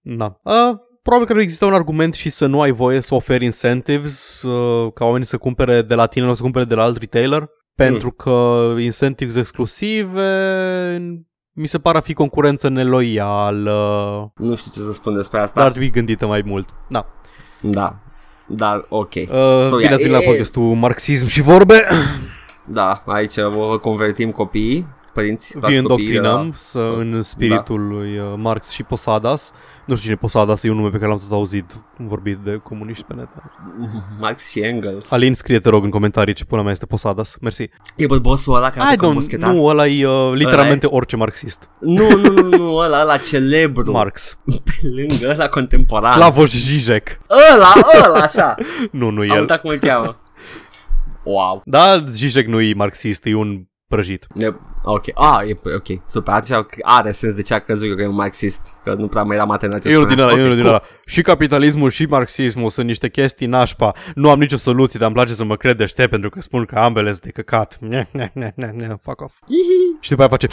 Da. Uh, probabil că nu există un argument și să nu ai voie să oferi incentives uh, ca oamenii să cumpere de la tine, nu să cumpere de la alt retailer, pentru că incentives exclusive mi se pare a fi concurență neloială, Nu știu ce să spun despre dar asta. ar trebui gândită mai mult. Da. Da. Dar ok. Uh, So, bine yeah, ați venit la e- podcastul Marxism și vorbe. Da, aici vă convertim copiii, părinți, Vi luați copiii de la- îndoctrinăm să, în spiritul lui uh, Marx și Posadas. Nu știu cine e Posadas, e un nume pe care l-am tot auzit vorbit de comuniști pe net. Marx și Engels. Alin, scrie te rog în comentarii ce pula mea este Posadas. Mersi. E bă, bossul ăla care I arată ca un don't, boschetar? nu, ăla e uh, literalmente orice marxist. Nu, nu, nu, nu, ăla, ăla celebru. Marx. Pe lângă ăla contemporan. Slavoj Žižek. Ăla, ăla, așa. Nu, nu Am el. uitat cum îl cheamă. Wow. Da, Žižek nu e marxist, e un prăjit. E, ok. Ah, e, ok. Super. Atunci are sens de ce a crezut eu că e un marxist. Că nu prea mai era matematică. E unul din ăla, Ok, e unul din cool. ăla. Și capitalismul și marxismul sunt niște chestii nașpa. Nu am nicio soluție, dar îmi place să mă cred deștept pentru că spun că ambele sunt de căcat. Ne, ne, ne, ne, ne, fuck off. Ihi. Și după aia face...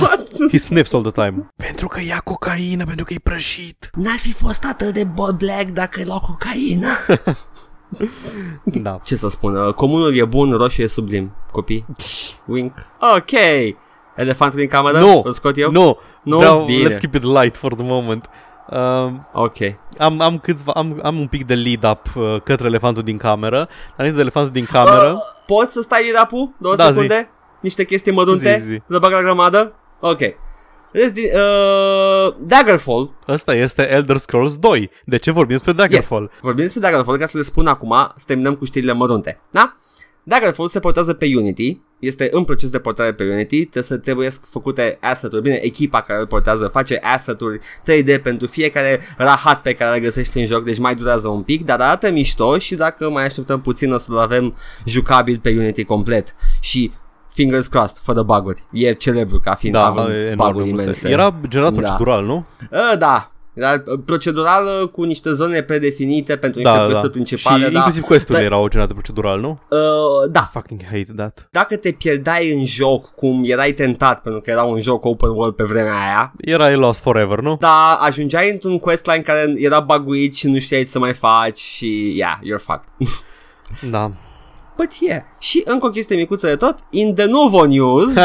What? He sniffs all the time. Pentru că ia cocaină, pentru că e prăjit. N-ar fi fost atât de bo- black dacă e luat cocaină. Da. Ce să spun? uh, Comunul e bun, roșu e sublim. Copii. Wink. Ok. Elefantul din cameră? Nu. Îl scot eu? Nu, Nu? vreau, Bine. let's keep it light for the moment. Um, Ok. am, am, câțiva, am, am un pic de lead-up uh, către elefantul din cameră. Dar înainte de elefantul din cameră, Uh, poți să stai rapul? Două Da, secunde? Niște chestii mărunte? Zi, zi. Le bag la grămadă? Ok. Vedeți din, uh, Daggerfall. ăsta este Elder Scrolls 2. De ce vorbim despre Daggerfall? Yes. Vorbim despre Daggerfall ca să le spun acum, să terminăm cu știrile mărunte. Da? Daggerfall se portează pe Unity, este în proces de portare pe Unity, trebuie să trebuie făcute asset-uri. Bine, echipa care îl portează face asset-uri 3D pentru fiecare rahat pe care îl găsești în joc, deci mai durează un pic, dar arată mișto și dacă mai așteptăm puțin o să-l avem jucabil pe Unity complet. Și fingers crossed, fără bug-uri. E celebru ca fiind Da, având enorm de bug-uri multe. imense. Era generat Da. procedural, nu? Uh, da, dar uh, procedural uh, cu niște zone predefinite pentru niște Da, quest da. principale. Și da. inclusiv quest-urile Da. erau generate procedural, nu? Uh, da, Fucking hate that. dacă te pierdeai în joc cum erai tentat pentru că era un joc open world pe vremea aia, Era Lost Forever, nu? dar ajungeai într-un questline care era baguit și nu știai ce să mai faci și yeah, you're fucked. Da. But yeah, și încă o chestie micuță de tot, in the nouveau news,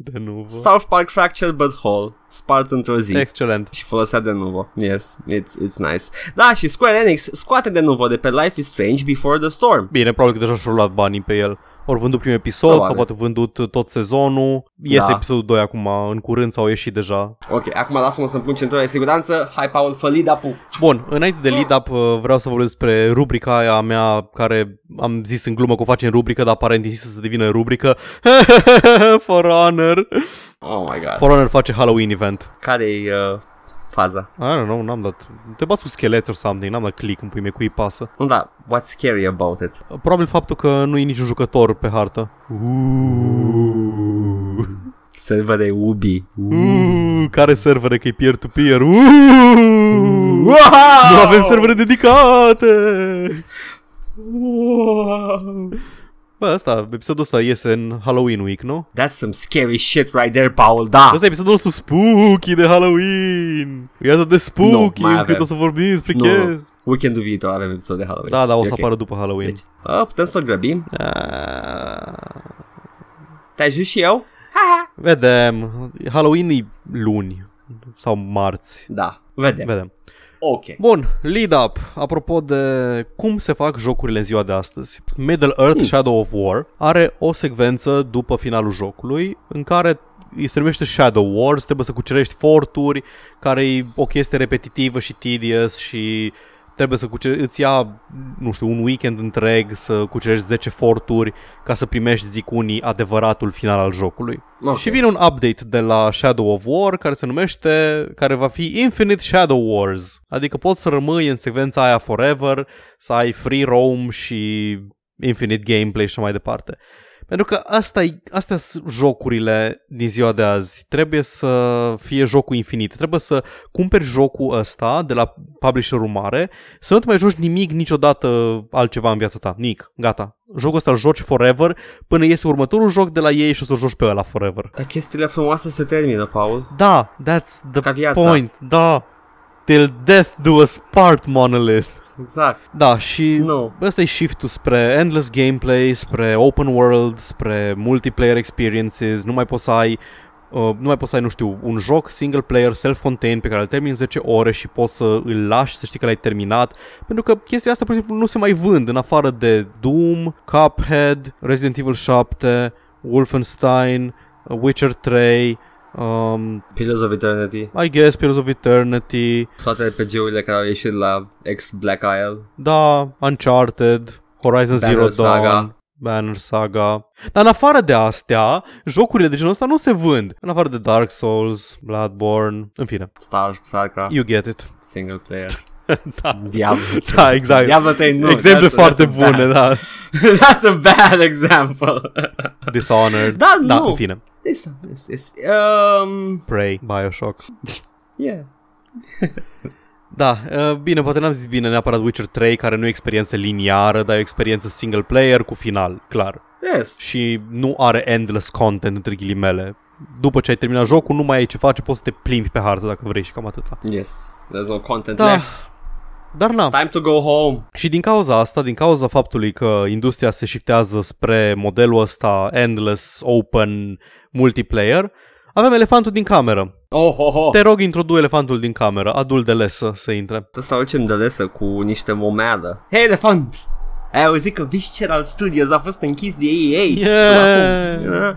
De nu. South Park Fractured But Whole, spart într-o zi. Excelent. și folosea de nuvo. Yes, it's, it's nice. Da, și Square Enix scoate de nuvo de pe Life is Strange Before the Storm. Bine, probabil că deja și-au luat banii pe el. Ori vândut primul episod Probabil. sau poate vândut tot sezonul. Iese Da. episodul 2 acum în curând sau a ieșit deja. Ok, acum lasă-mă să-mi pun centura de siguranță. Hai, Paul, fă lead up Bun, înainte de lead up uh, vreau să vorbesc despre rubrica aia a mea care am zis în glumă că o facem rubrică, dar aparent insistă să devină rubrică. For Honor. Oh my god. For Honor face Halloween event. Care-i uh, faza? I don't know, n-am dat. Te bați cu scheleți or something, n-am dat click în pui mei, cui îi pasă. Nu, da, what's scary about it? Probabil faptul că nu e niciun jucător pe hartă. Servere Ubi. Uh, care servere că e peer-to-peer? Uh, Wow! nu avem servere dedicate! Wow! Bă, asta, episodul ăsta iese în Halloween week, nu? That's some scary shit right there, Paul, da! Asta e episodul nostru spooky de Halloween. E atât de spooky Nu, mai încât avem. o să vorbim despre Nu, chestii. Weekendul viitor avem episod de Halloween. Da, da, o E să ok. apară după Halloween. Deci, uh, putem să-l grăbim. Ah, Te-ai ajuns și eu? vedem. Halloween e luni sau marți. Da, vedem. Vedem. Ok. Bun, lead up. Apropo de cum se fac jocurile în ziua de astăzi. Middle Earth Hmm. Shadow of War are o secvență după finalul jocului în care îi se numește Shadow Wars, trebuie să cucerești forturi, care e o chestie repetitivă și tedious și trebuie să cuceri, îți ia, nu știu, un weekend întreg să cucerești 10 forturi ca să primești, zic unii, adevăratul final al jocului. Ok. Și vine un update de la Shadow of War care se numește, care va fi Infinite Shadow Wars. Adică poți să rămâi în secvența aia forever, să ai free roam și infinite gameplay și așa mai departe. Pentru că asta astea sunt jocurile din ziua de azi. Trebuie să fie jocul infinit. Trebuie să cumperi jocul ăsta de la publisherul mare, să nu te mai joci nimic niciodată altceva în viața ta. Nic, gata. Jocul ăsta îl joci forever până iese următorul joc de la ei și o să joci pe ăla forever. Dar chestiile frumoase se termină, Paul. Da, that's the Ca viața. point. Da. Till death do us part, Monolith. Exact. Da, și Nu. ăsta e shift-ul spre endless gameplay, spre open world, spre multiplayer experiences, nu mai poți să ai Uh, nu mai poți să ai, nu știu, un joc single player self-contained pe care îl termini în 10 ore și poți să îl lași să știi că l-ai terminat pentru că chestia asta, pur și simplu, nu se mai vând în afară de Doom, Cuphead, Resident Evil 7, Wolfenstein, uh, Witcher 3, um, Pillars of Eternity. I guess Pillars of Eternity, Toate RPG-urile care au ieșit la ex-Black Isle. Da, Uncharted, Horizon Banner Zero Saga. Dawn, Banner Saga. Dar în afară de astea, jocurile de genul ăsta nu se vând. În afară de Dark Souls, Bloodborne, în fine. Star, Starcraft, You get it. single player. da. Diablo. Da, exact. Diablo 3 nu. Exemple that's- foarte that's a bune, bad- da. That's a bad example. Dishonored. Da, da, nu. în fine. This, this, this. Um, Prey, Bioshock. yeah. Da, uh, bine, poate n-am zis bine neapărat Witcher 3, care nu e experiență liniară, dar e o experiență single player cu final, clar. Yes. și nu are endless content între ghilimele. După ce ai terminat jocul, nu mai ai ce face, poți să te plimbi pe hartă dacă vrei și cam atâta. Yes. There's no content Da, left. Dar na. Time to go home. Și din cauza asta, din cauza faptului că industria se shiftează spre modelul ăsta endless, open, multiplayer, avem elefantul din cameră. Oh, ho, ho. Te rog, introdu elefantul din cameră, adul de lesă să intre. Să aducem de lesă cu niște momeadă. Hei, elefant! Ai auzit că Visceral Studios a fost închis de EA? Yeah! Da.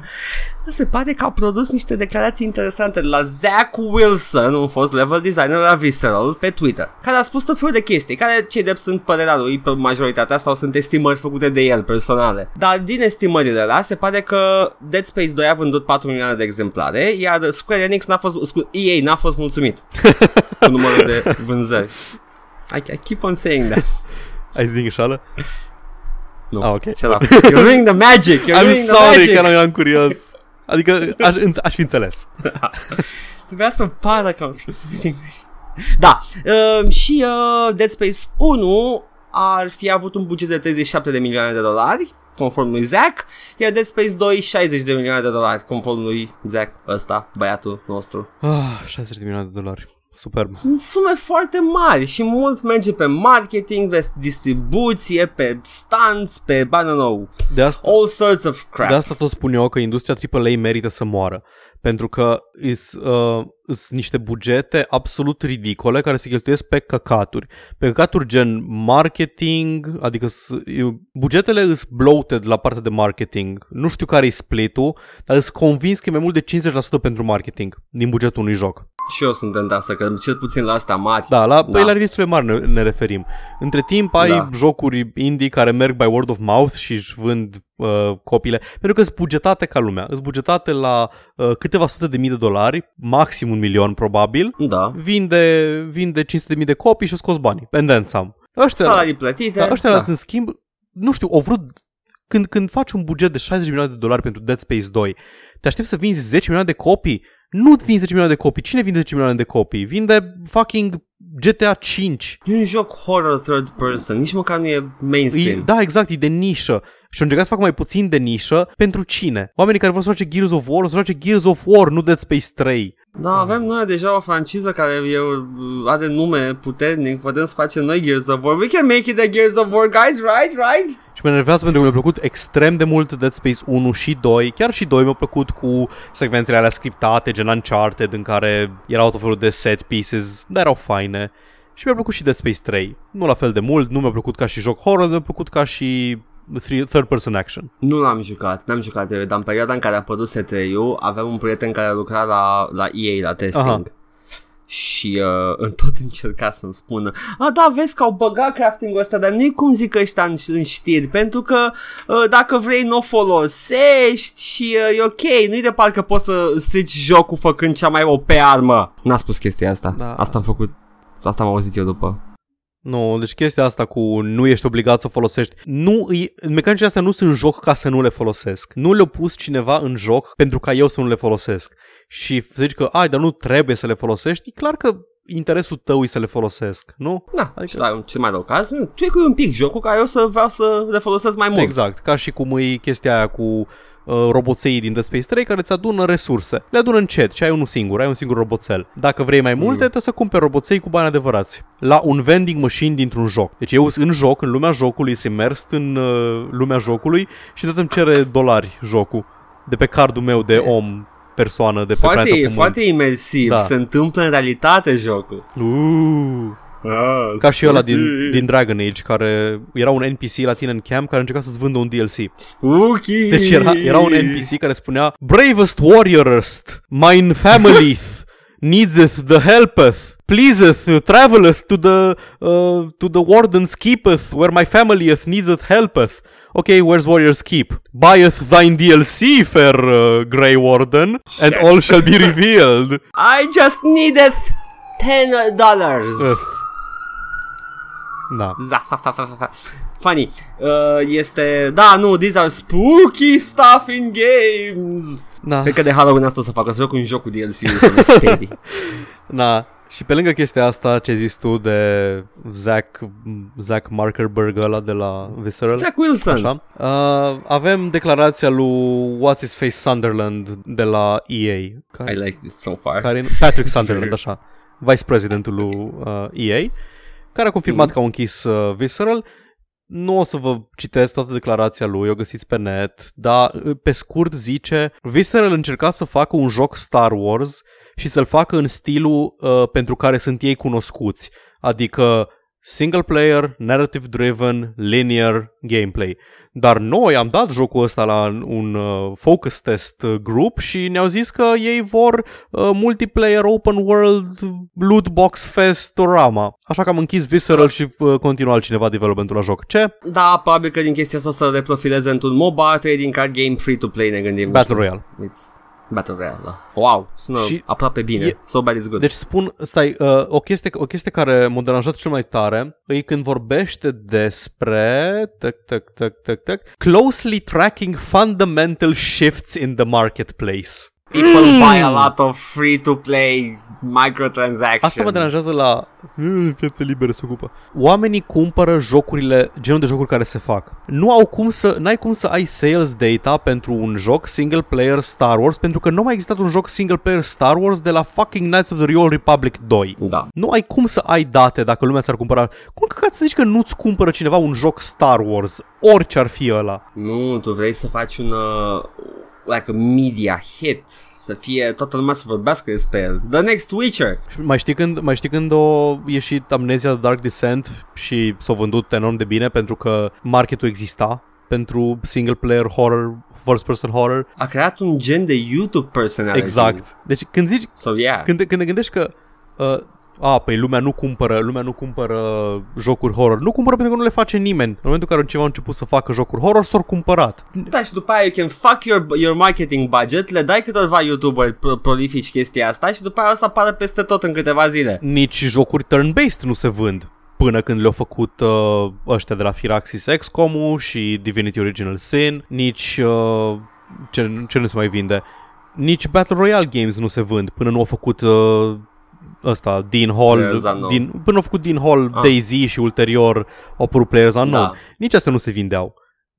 Se pare că au produs niște declarații interesante de la Zach Wilson, un fost level designer la Visceral, pe Twitter, care a spus tot felul de chestii, care cei drept sunt părerea lui pe majoritatea sau sunt estimări făcute de el personale. Dar din estimările alea se pare că Dead Space 2 a vândut 4 milioane de exemplare, iar Square Enix n-a fost, scu- EA n-a fost mulțumit cu numărul de vânzări. I, I keep on saying that. Ai zis din greșeală? Nu, Ah, ok. shut up. You're ruining the magic. You're I'm ruining the sorry magic. că nu eram curios. Adică aș, aș fi înțeles. Trebuia să pară că am spus Da, uh, și uh, Dead Space 1 ar fi avut un buget de 37 de milioane de dolari, conform lui Zack, iar Dead Space 2 60 de milioane de dolari, conform lui Zack, ăsta, băiatul nostru. Ah, 60 de milioane de dolari. Superb. Sunt sume foarte mari și mult merge pe marketing, pe distribuție, pe stunts, pe, I don't know, De asta, all sorts of crap. de asta tot spun eu că industria AAA merită să moară. Pentru că is, uh, sunt niște bugete absolut ridicole care se cheltuiesc pe căcaturi. Pe căcaturi gen marketing, adică s- eu- bugetele sunt bloated la partea de marketing. Nu știu care e split-ul, dar sunt convins că e mai mult de 50% pentru marketing din bugetul unui joc. Și eu sunt tentat să cred, cel puțin la astea mari. Da, la, Da. Păi la registrurile mari ne, ne referim. Între timp ai Da. jocuri indie care merg by word of mouth și își vând uh, copiile, pentru că sunt bugetate ca lumea. Sunt bugetate la uh, câteva sute de mii de dolari, maxim un milion probabil, Da. vinde, vinde 500 de mii de copii și scoți banii. And then some. Ăștia, Salarii plătite. da, ăștia da. în schimb, nu știu, au vrut când, când faci un buget de 60 de milioane de dolari pentru Dead Space 2, te aștepți să vinzi 10 milioane de copii? Nu vinzi 10 milioane de copii. Cine vinde 10 milioane de copii? Vinde fucking GTA 5. E un joc horror third person, nici măcar nu e mainstream. E, da, exact, e de nișă. Și au încercat să facă mai puțin de nișă pentru cine? Oamenii care vor să joace Gears of War, o să joace Gears of War, nu Dead Space 3. Da, avem noi deja o franciză care e, are nume puternic, putem să facem noi Gears of War. We can make it a Gears of War, guys, right, right? Și mă enervează pentru că mi-a plăcut extrem de mult Dead Space 1 și 2. Chiar și 2 mi-a plăcut cu secvențele alea scriptate, gen Uncharted, în care erau tot felul de set pieces, dar erau faine. Și mi-a plăcut și Dead Space 3. Nu la fel de mult, nu mi-a plăcut ca și joc horror, mi-a plăcut ca și three- third person action. Nu l-am jucat, n-am jucat eu, dar în perioada în care a apărut S3-ul, aveam un prieten care lucra la, la EA, la testing. Aha. și uh, în tot încerca să-mi spună A, da, vezi că au băgat crafting-ul ăsta, dar nu-i cum zic ăștia în, în știri, pentru că uh, dacă vrei nu o folosești și uh, e ok, nu-i de parcă poți să strici jocul făcând cea mai OP armă. N-a spus chestia asta, Da. asta am făcut, asta am auzit eu după. Nu, deci chestia asta cu nu ești obligat să o folosești. Nu, îi- mecanicile astea nu sunt în joc ca să nu le folosesc. Nu le-a pus cineva în joc pentru ca eu să nu le folosesc. Și să zici că, ai, dar nu trebuie să le folosești, e clar că interesul tău e să le folosesc, nu? Da, Adică- adică... și la cel mai rău caz, nu, tu e cu un pic jocul care eu să vreau să le folosesc mai mult. Exact, ca și cum e chestia aia cu uh, roboței din Dead Space 3 care îți adună resurse. Le adună încet și ai unul singur, ai un singur roboțel. Dacă vrei mai multe, trebuie să cumperi roboței cu bani adevărați. La un vending machine dintr-un joc. Deci eu sunt în joc, în lumea jocului, sunt imers în uh, lumea jocului și tot îmi cere dolari jocul de pe cardul meu de om, persoană, de pe planeta Foarte, Pământ. foarte imersiv, Da. da. se întâmplă în realitate jocul. Uh. Ah, Ca și ăla din, din Dragon Age, care era un NPC la tine în camp care încerca să-ți vândă un DLC. Spooky! Deci era, era un NPC care spunea Bravest warriorest, mine family needeth the helpeth, pleaseth, traveleth to the, uh, to the warden's keepeth, where my family needeth helpeth. Okay, where's Warrior's Keep? Buyeth thine DLC, fair uh, Grey Warden, and all shall be revealed. I just needed 10 dollars. Uh. Da. Funny. Uh, este... Da, nu, these are spooky stuff in games. Da. Cred că de Halloween asta o să facă, să joc un joc cu DLC-ul să mă sperii. Da. Și pe lângă chestia asta, ce ai zis tu de Zach, Zach Markerberg ăla de la Visceral? Zach Wilson. Așa. Uh, avem declarația lui What's His Face Sunderland de la EA. I Care, like this so far. care, Patrick Sunderland, așa. Vice Presidentul lui uh, EA. Care a confirmat Mhm. că au închis uh, Visceral. Nu o să vă citesc toată declarația lui, o găsiți pe net, dar uh, pe scurt zice Visceral încerca să facă un joc Star Wars și să-l facă în stilul uh, pentru care sunt ei cunoscuți, adică single player, narrative driven, linear gameplay. Dar noi am dat jocul ăsta la un uh, focus test uh, group și ne-au zis că ei vor uh, multiplayer open world loot box festorama. Așa că am închis Visceral și uh, continuă altcineva developmentul la joc. Ce? Da, probabil că din chestia asta o să reprofileze într-un MOBA, trading card game, free-to-play, ne gândim. nu Battle știu. Royale. It's Battle Royale, da. Wow, sună Și și aproape bine. e- So bad is good. Deci spun, stai, uh, o, chestie, o chestie care m-a deranjat cel mai tare e când vorbește despre tac, tac, tac, tac, tac, closely tracking fundamental shifts in the marketplace. People buy a lot of free-to-play microtransactions. Asta mă deranjează la "Mm, piață liberă se ocupă. Oamenii cumpără jocurile, genul de jocuri care se fac. Nu au cum să, n-ai cum să ai sales data pentru un joc single player Star Wars pentru că nu a mai existat un joc single player Star Wars de la fucking Knights of the Old Republic 2. Da. Nu ai cum să ai date dacă lumea ți-ar cumpăra. Cum că să zici că nu-ți cumpără cineva un joc Star Wars, orice ar fi ăla? Nu, tu vrei să faci un uh, like a media hit, să fie toată lumea să vorbească despre el. The next Witcher. Și mai știi când, mai știi când a ieșit Amnesia The Dark Descent și s-a vândut enorm de bine pentru că marketul exista pentru single player horror, first person horror. A creat un gen de YouTube personality. Exact. Deci când zici, So yeah. când, te- când te gândești că uh, a, păi lumea nu cumpără, lumea nu cumpără jocuri horror. Nu cumpără pentru că nu le face nimeni. În momentul în care cineva a început să facă jocuri horror, s-au cumpărat. Da, și după aia you can fuck your, your marketing budget, le dai câteva YouTuber pro- prolifici chestia asta și după aia o să apară peste tot în câteva zile. Nici jocuri turn-based nu se vând până când le-au făcut uh, ăștia de la Firaxis XCOM și Divinity Original Sin, nici uh, ce, ce nu se mai vinde, nici Battle Royale games nu se vând până nu au făcut uh, ăsta, Dean Hall, Players Unknown. din, până au făcut Dean Hall Ah. DayZ și ulterior au apărut Players Unknown. Da. Nici astea nu se vindeau.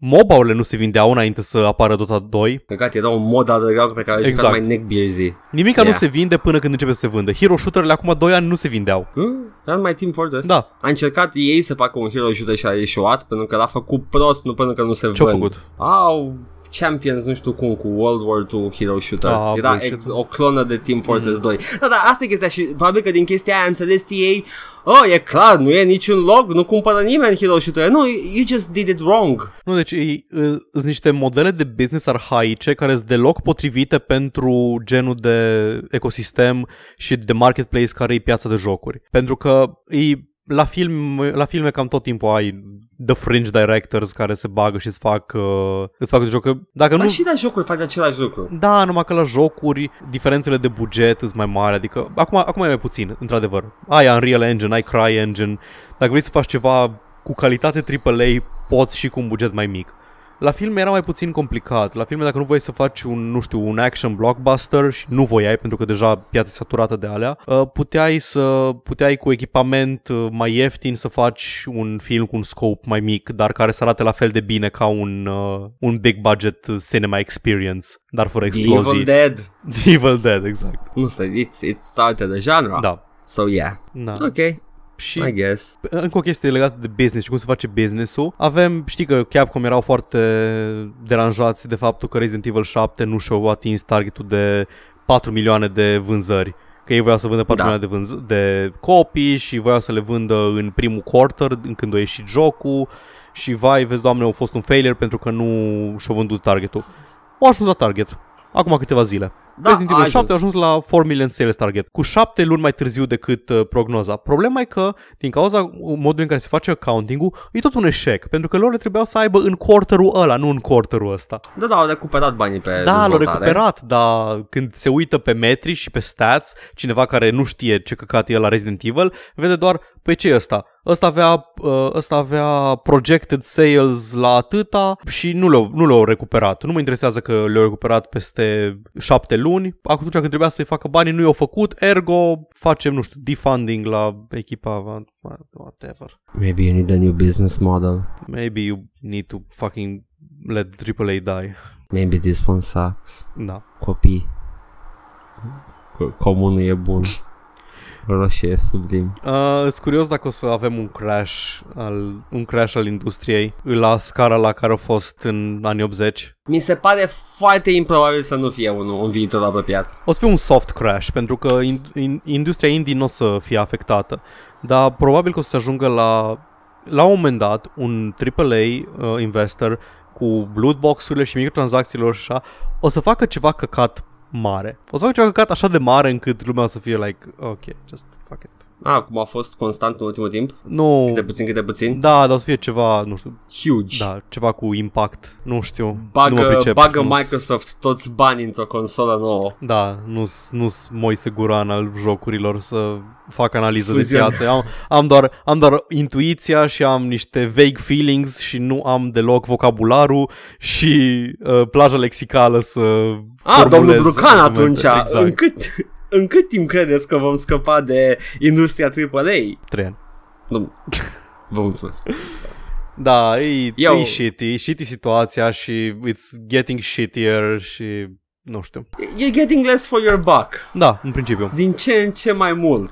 MOBA-urile nu se vindeau înainte să apară Dota 2. Căcat, era un mod underground pe care îl Exact. exact. mai neckbeardy. Nimica nu Yeah. se vinde până când începe să se vândă. Hero shooter-urile acum 2 ani nu se vindeau. Hmm? Era mai Team Fortress. Da. A încercat ei să facă un hero shooter și a ieșuat pentru că l-a făcut prost, nu pentru că nu se Ce-au vând. făcut? Au Champions, nu știu cum, cu World War 2 Hero Shooter. Ah, Era bullshit. ex- o clonă de Team Fortress 2. Da, da, asta e chestia și probabil că din chestia aia a înțeles EA Oh, e clar, nu e niciun log, nu cumpără nimeni Hero Shooter. Nu, you just did it wrong. Nu, deci e- e- sunt niște modele de business arhaice care sunt deloc potrivite pentru genul de ecosistem și de marketplace care e piața de jocuri. Pentru că e la, film, la filme cam tot timpul ai the fringe directors care se bagă și îți fac, uh, îți fac joc. Că Dacă Nu... nu, și la jocuri faci același lucru. da, numai că la jocuri diferențele de buget sunt mai mari, adică acum, acum e mai puțin, într-adevăr. Ai Unreal Engine, ai CryEngine, dacă vrei să faci ceva cu calitate AAA, poți și cu un buget mai mic. La filme era mai puțin complicat. La filme, dacă nu voiai să faci un, nu știu, un action blockbuster și nu voiai, pentru că deja piața e saturată de alea, uh, puteai să puteai cu echipament uh, mai ieftin să faci un film cu un scope mai mic, dar care să arate la fel de bine ca un, uh, un big budget uh, cinema experience, dar fără The explozii. Evil Dead. Evil Dead, exact. Nu stai, it's, it started the genre. Da. So yeah. Da. Ok, Și I guess. încă o chestie legată de business și cum se face business-ul. Avem, știi că Capcom erau foarte deranjați de faptul că Resident Evil 7 nu și-au atins targetul de 4 milioane de vânzări. Că ei voiau să vândă 4 Da. milioane de, vânz- de copii și voiau să le vândă în primul quarter, în când a ieșit jocul și vai, vezi doamne, au fost un failure pentru că nu și-au vândut targetul. Au ajuns la target. Acum câteva zile. Da, Resident Evil a 7 a ajuns la 4 million sales target, cu 7 luni mai târziu decât uh, prognoza. Problema e că, din cauza modului în care se face accounting-ul, e tot un eșec, pentru că lor le trebuiau să aibă în quarterul ăla, nu în quarterul ăsta. Da, da, au recuperat banii pe Da, l-au dezvoltare. recuperat, dar când se uită pe metri și pe stats, cineva care nu știe ce căcat e la Resident Evil, vede doar, păi ce e ăsta? Ăsta avea, uh, ăsta avea projected sales la atâta și nu le-au, nu le-au recuperat. Nu mă interesează că le-au recuperat peste șapte luni. Atunci când trebuia să-i facă banii, nu i-au făcut, ergo facem, nu știu, defunding la echipa, whatever. Maybe you need a new business model. Maybe you need to fucking let AAA die. Maybe this one sucks. Da. Copii. Co- Comunul e bun. Roșie e sublim. Uh, sunt curios dacă o să avem un crash al, un crash al industriei la scara la care a fost în anii 80. Mi se pare foarte improbabil să nu fie un, un viitor apropiat. O să fie un soft crash, pentru că in, in, industria indie nu o să fie afectată. Dar probabil că o să se ajungă la, la un moment dat, un AAA uh, investor cu loot box-urile și microtransacțiilor și așa, o să facă ceva căcat mare. O să facă ceva căcat așa de mare încât lumea o să fie like, ok, just fuck it. Ah, cum a fost constant în ultimul timp? Nu, Câte puțin, câte puțin? da, dar o să fie ceva, nu știu, Huge. Da, ceva cu impact. Nu știu. nu mă Bagă, pricep. bagă Nu-s- Microsoft toți banii într-o consolă nouă. Da, nu-s, nu-s Moise Guran al jocurilor să fac analiză de Fuzion. piață. Am, am, doar, am doar intuiția și am niște vague feelings și nu am deloc vocabularul și uh, plaja lexicală să Ah, domnul formulez Brucan argumente. atunci, Exact, în, cât, în cât timp credeți că vom scăpa de industria AAA? trei ani. Nu. Vă mulțumesc. Da, e, Eu- e shitty, shitty situația și it's getting shittier și nu știu. You're getting less for your buck. Da, în principiu. Din ce în ce mai mult.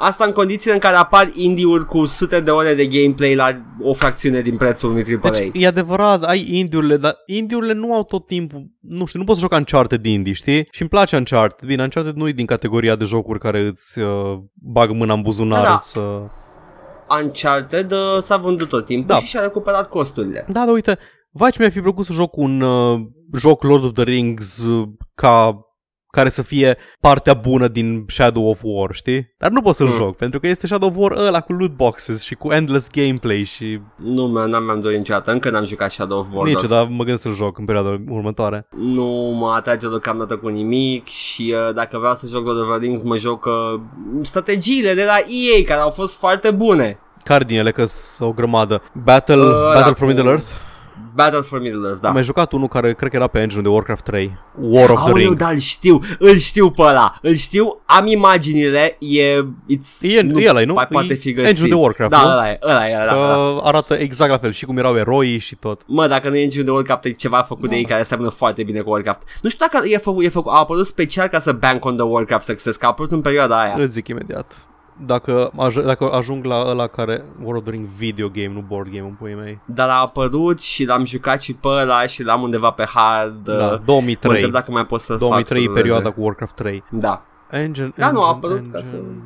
Asta în condițiile în care apar indie-uri cu sute de ore de gameplay la o fracțiune din prețul unui AAA. Deci e adevărat, ai indiurile, dar indiurile nu au tot timpul, nu știu, nu poți să joci Uncharted de indie, știi? Și îmi place Uncharted. Bine, Uncharted nu e din categoria de jocuri care îți uh, bagă mâna în buzunar Da, da. să... Uncharted uh, s-a vândut tot timpul Da. și și-a recuperat costurile. Da, dar uite, vai ce mi-ar fi plăcut să joc un uh, joc Lord of the Rings uh, ca care să fie partea bună din Shadow of War, știi? Dar nu pot să-l Mm. joc, pentru că este Shadow of War ăla cu loot boxes și cu endless gameplay și Nu mi-am mi-am dorit niciodată, încă n-am jucat Shadow of Mordor. nici, dar mă gândesc să-l joc în perioada următoare. Nu mă atrage deocamdată cu nimic și uh, dacă vreau să joc Lord of the Rings mă joc uh, strategiile de la EA care au fost foarte bune. Care din ele că sunt o grămadă? Battle, Ăla Battle for cu- Middle-earth? Battle for Middle-earth, da. Am mai jucat unul care cred că era pe engine de Warcraft 3. War of the Aoleu, Ring. da, îl știu, îl știu pe ăla, îl știu, am imaginile, e... It's, E- e ăla-i, nu? Mai poate E fi găsit. engine de Warcraft, da, nu? ăla e, ăla e, ăla, Că ăla. arată exact la fel și cum erau eroii și tot. Mă, dacă nu e engine de Warcraft, e ceva făcut Da. de ei care seamănă foarte bine cu Warcraft. Nu știu dacă e făcut, e făcut, a apărut special ca să bank on the Warcraft success, că a apărut în perioada aia. Îți zic imediat. Dacă, aj- dacă ajung la ăla care World of the Ring video game, nu board game în puii mei. Dar a apărut și l-am jucat și pe ăla și l-am undeva pe hard. Da, Mă 2003. întreb dacă mai pot să 2003 fac să perioada dureze. cu Warcraft 3. Da. Engine, Da, nu, a engine, apărut ca să- engine.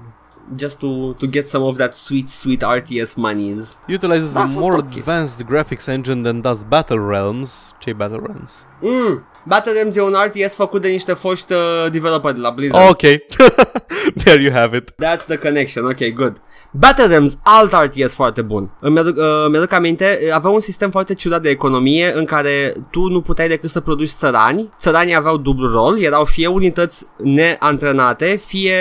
Just to, to get some of that sweet, sweet RTS monies. Utilizes Da, a a fost more ok. advanced graphics engine than does Battle Realms. ce Battle Realms? Mm. Battle Realms e un RTS făcut de niște foști uh, developeri de la Blizzard. Ok. There you have it. That's the connection, ok, good. Battle Realms, alt RTS foarte bun. Îmi aduc, uh, mi-aduc aminte, avea un sistem foarte ciudat de economie în care tu nu puteai decât să produci țărani. Țăranii aveau dublu rol, erau fie unități neantrenate, fie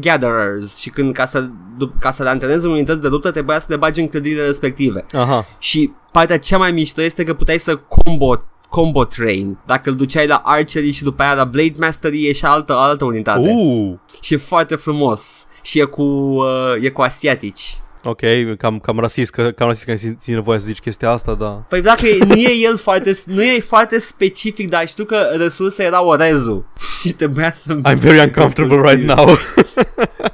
gatherers și când ca să, du- ca să le antrenezi în unități de luptă trebuia să le bagi în clădirile respective. Aha. Și partea cea mai mișto este că puteai să combo combo train. Dacă îl duceai la archery și după aia la blade mastery e și altă, altă unitate. Uh. Și e foarte frumos. Și e cu, uh, e cu asiatici. Ok, cam, cam rasist că, cam rasist că ai simțit nevoia să zici chestia asta, da. Păi dacă e- nu e el foarte, nu e foarte specific, dar știu că resursa era orezul. și trebuia să... I'm very uncomfortable right now.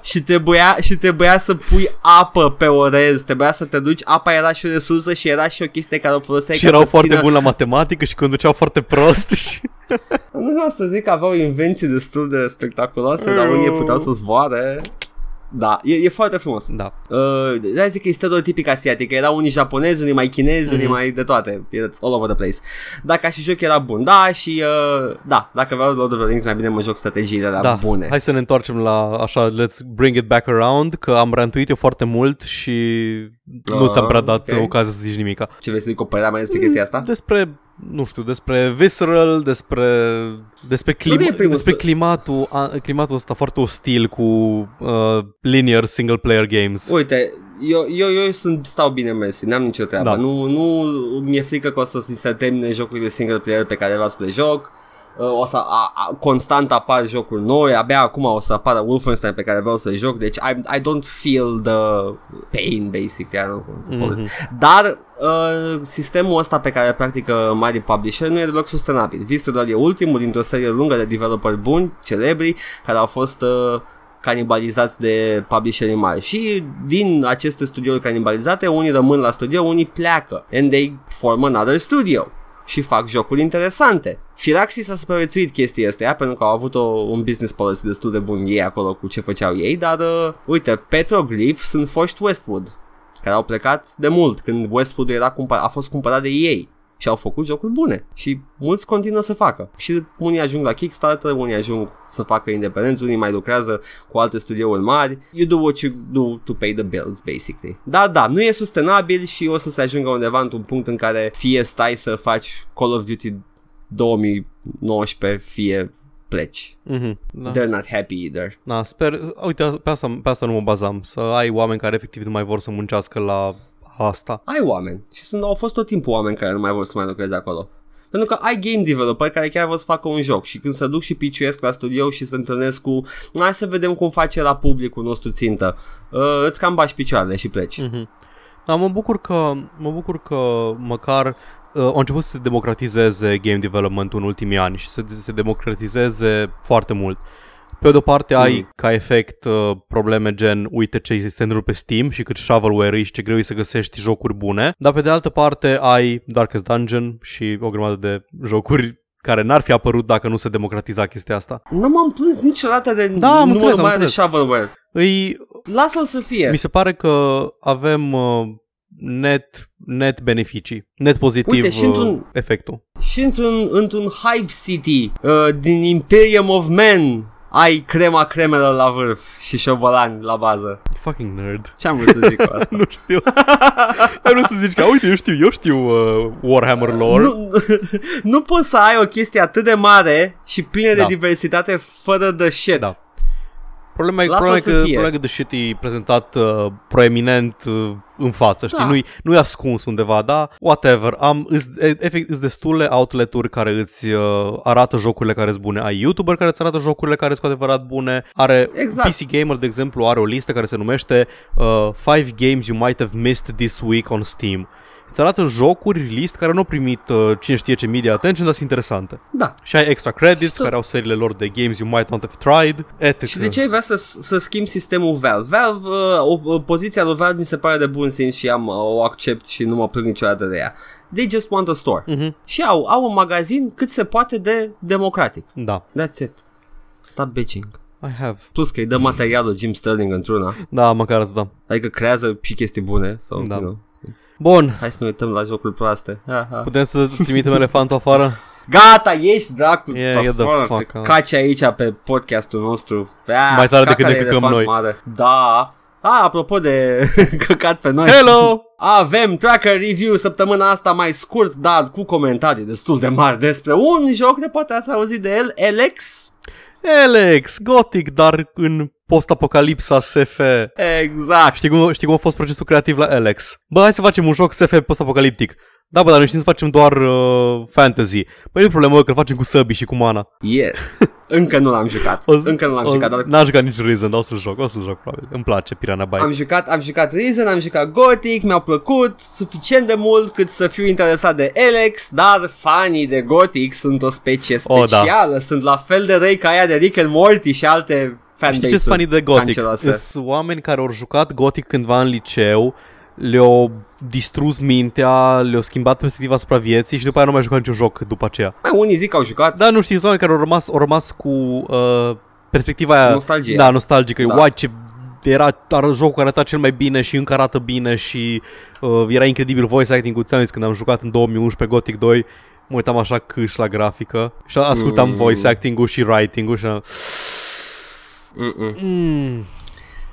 Și trebuia, și trebuia să pui apă pe orez, trebuia să te duci, apa era și o resursă și era și o chestie care o foloseai și ca erau să foarte țină... buni la matematică și conduceau foarte prost. Și... Nu vreau să zic că aveau invenții destul de spectaculoase, dar unii puteau să zboare. Da, e, e foarte frumos. da. Uh, de zic că e stereotipic asiatic, că erau unii japonezi, unii mai chinezi, unii Mhm. mai de toate. It's all over the place. Dacă și joc era bun, da, și uh, da, dacă vreau Lord of the Rings, mai bine mă joc strategiile alea Da, bune. hai să ne întoarcem la așa, let's bring it back around, că am rantuit eu foarte mult și nu Ah, ți-am prea dat ok. ocazia să zici nimica. Ce vrei să zic o părere mai despre chestia asta? Despre, nu știu, despre visceral, despre despre, Nu e clima, primul despre să- climatul, a, climatul ăsta foarte ostil cu uh, linear single player games. Uite, eu, eu, eu sunt, stau bine mersi, n-am nicio treabă. Da. Nu, nu mi-e frică că o să se termine jocurile single player pe care vreau să le joc. Uh, O să a, a, constant apar jocuri noi, abia acum o să apară Wolfenstein pe care vreau să le joc, deci I, I don't feel the pain, basically, I don't know cum să call it. Mhm. Dar uh, sistemul ăsta pe care practică mari publisher nu e deloc sustenabil. Visceral e ultimul dintr-o serie lungă de developeri buni, celebri, care au fost uh, canibalizați de publisherii mari. Și din aceste studiouri canibalizate, unii rămân la studio, unii pleacă. And they form another studio și fac jocuri interesante. Firaxis a supraviețuit chestia asta pentru că au avut o, un business policy destul de bun ei acolo cu ce făceau ei, dar uh, uite, Petroglyph sunt foști Westwood care au plecat de mult când Westwood era cumpăr- a fost cumpărat de ei și au făcut jocuri bune. Și mulți continuă să facă. Și unii ajung la Kickstarter, unii ajung să facă independenți, unii mai lucrează cu alte studiouri mari. You do what you do to pay the bills basically. Da, da, nu e sustenabil și o să se ajungă undeva într-un punct în care fie stai să faci Call of Duty 2019 fie pleci. Mhm, da. they're not happy either. Da, sper, uite, pe asta, pe asta nu mă bazam, să ai oameni care efectiv nu mai vor să muncească la asta. ai oameni și sunt, au fost tot timpul oameni care nu mai vor să mai lucreze acolo. Pentru că ai game developer care chiar vor să facă un joc și când se duc și piciuiesc la studio și se întâlnesc cu hai să vedem cum face la publicul nostru țintă, uh, îți cam bași picioarele și pleci. Mhm. Da, mă bucur că, mă bucur că măcar uh, au început să se democratizeze game development în ultimii ani și să se democratizeze foarte mult. Pe de o parte ai Mm. ca efect uh, probleme gen uite ce se întâmplă pe Steam și cât shovelware și ce greu e să găsești jocuri bune, dar pe de altă parte ai Darkest Dungeon și o grămadă de jocuri care n-ar fi apărut dacă nu se democratiza chestia asta. Nu m-am plâns niciodată de Da, am numărul înțeles, am mare de înțeles. shovelware. Îi, Lasă-l să fie. Mi se pare că avem uh, net, net beneficii, net pozitiv Uite, și uh, într-un- efectul. Și într-un, într-un Hive City uh, din Imperium of Men ai crema cremelor la vârf și șobolani la bază. Fucking nerd. Ce am vrut să zic cu asta? nu știu. Ai vrut să zici că, uite, eu știu, eu știu uh, Warhammer lore. Nu, nu poți să ai o chestie atât de mare și plină Da. de diversitate fără de shit. Da. Problema e, Lasă problema e să că, fie. problema e că the shit e prezentat uh, proeminent uh, în față, știi? Da. Nu-i, nu-i ascuns undeva, da? Whatever. Am, îs, e- efect, îs destule outlet-uri care îți uh, arată jocurile care sunt bune. Ai YouTuber care îți arată jocurile care sunt cu adevărat bune. Are Exact. PC Gamer, de exemplu, are o listă care se numește uh, 5 games you might have missed this week on Steam. Îți arată jocuri, list care nu au primit uh, cine știe ce media attention, dar sunt interesante. Da. Și ai extra credits Și tu- care au seriile lor de games you might not have tried, etc. Și de ce ai vrea să, să schimbi sistemul Valve? Valve, uh, o, o, poziția lui Valve mi se pare de bun simț și am, uh, o accept și nu mă plâng niciodată de ea. They just want a store. Mhm. Și au, au un magazin cât se poate de democratic. Da, That's it. Stop bitching. I have. Plus că îi dă materialul Jim Sterling într-una. Da, măcar atât, da. Adică creează și chestii bune. So, Da. you know, it's- Bun, Hai să ne uităm la jocuri proaste. Ha, ha. putem să trimitem elefantul afară? Gata, ești dracu Yeah, get the afară, fuck te out. caci aici pe podcastul nostru. Ah, Mai tare decât caca ne de căcăm elefant noi. Mare. Da. Ah, apropo de căcat pe noi. Hello! Avem tracker review săptămâna asta mai scurt, dar cu comentarii destul de mari despre un joc de poate ați auzit de el, Alex. Alex, Gothic, dar în post-apocalipsa SF. Exact. Știi cum, știi cum a fost procesul creativ la Alex? Bă, hai să facem un joc SF post-apocaliptic. Da, bă, dar noi știm să facem doar uh, fantasy. Păi nu e problemă că îl facem cu săbii și cu mana. Yes. Încă nu l-am jucat. O zi- Încă nu l-am o- jucat, dar N-am jucat nici Reason, dar o să-l joc, o să-l joc probabil. Îmi place Piranha Bytes. Am jucat, am jucat Reason, am jucat Gothic, mi-au plăcut suficient de mult cât să fiu interesat de Alex, dar fanii de Gothic sunt o specie Oh, da. specială, sunt la fel de răi ca aia de Rick and Morty și alte Știi ce fanbase-uri fanii de Gothic? canceroase. Sunt oameni care au jucat Gothic cândva în liceu, le-au distrus mintea, le-au schimbat perspectiva asupra vieții și după aia nu mai au jucat niciun joc după aceea. Mai unii zic că au jucat, Da, nu știi, sunt oameni care au rămas, au rămas cu uh, perspectiva aia... Nostalgie. Da, nostalgică. Da. Da. Uai, ce era ar, jocul care arăta cel mai bine și încă arată bine și uh, era incredibil voice acting-ul. Ți-am zis, când am jucat în 2011 Gothic 2, mă uitam așa câș la grafică și ascultam Mm. voice acting-ul și writing-ul și... Mm-mm. Mm,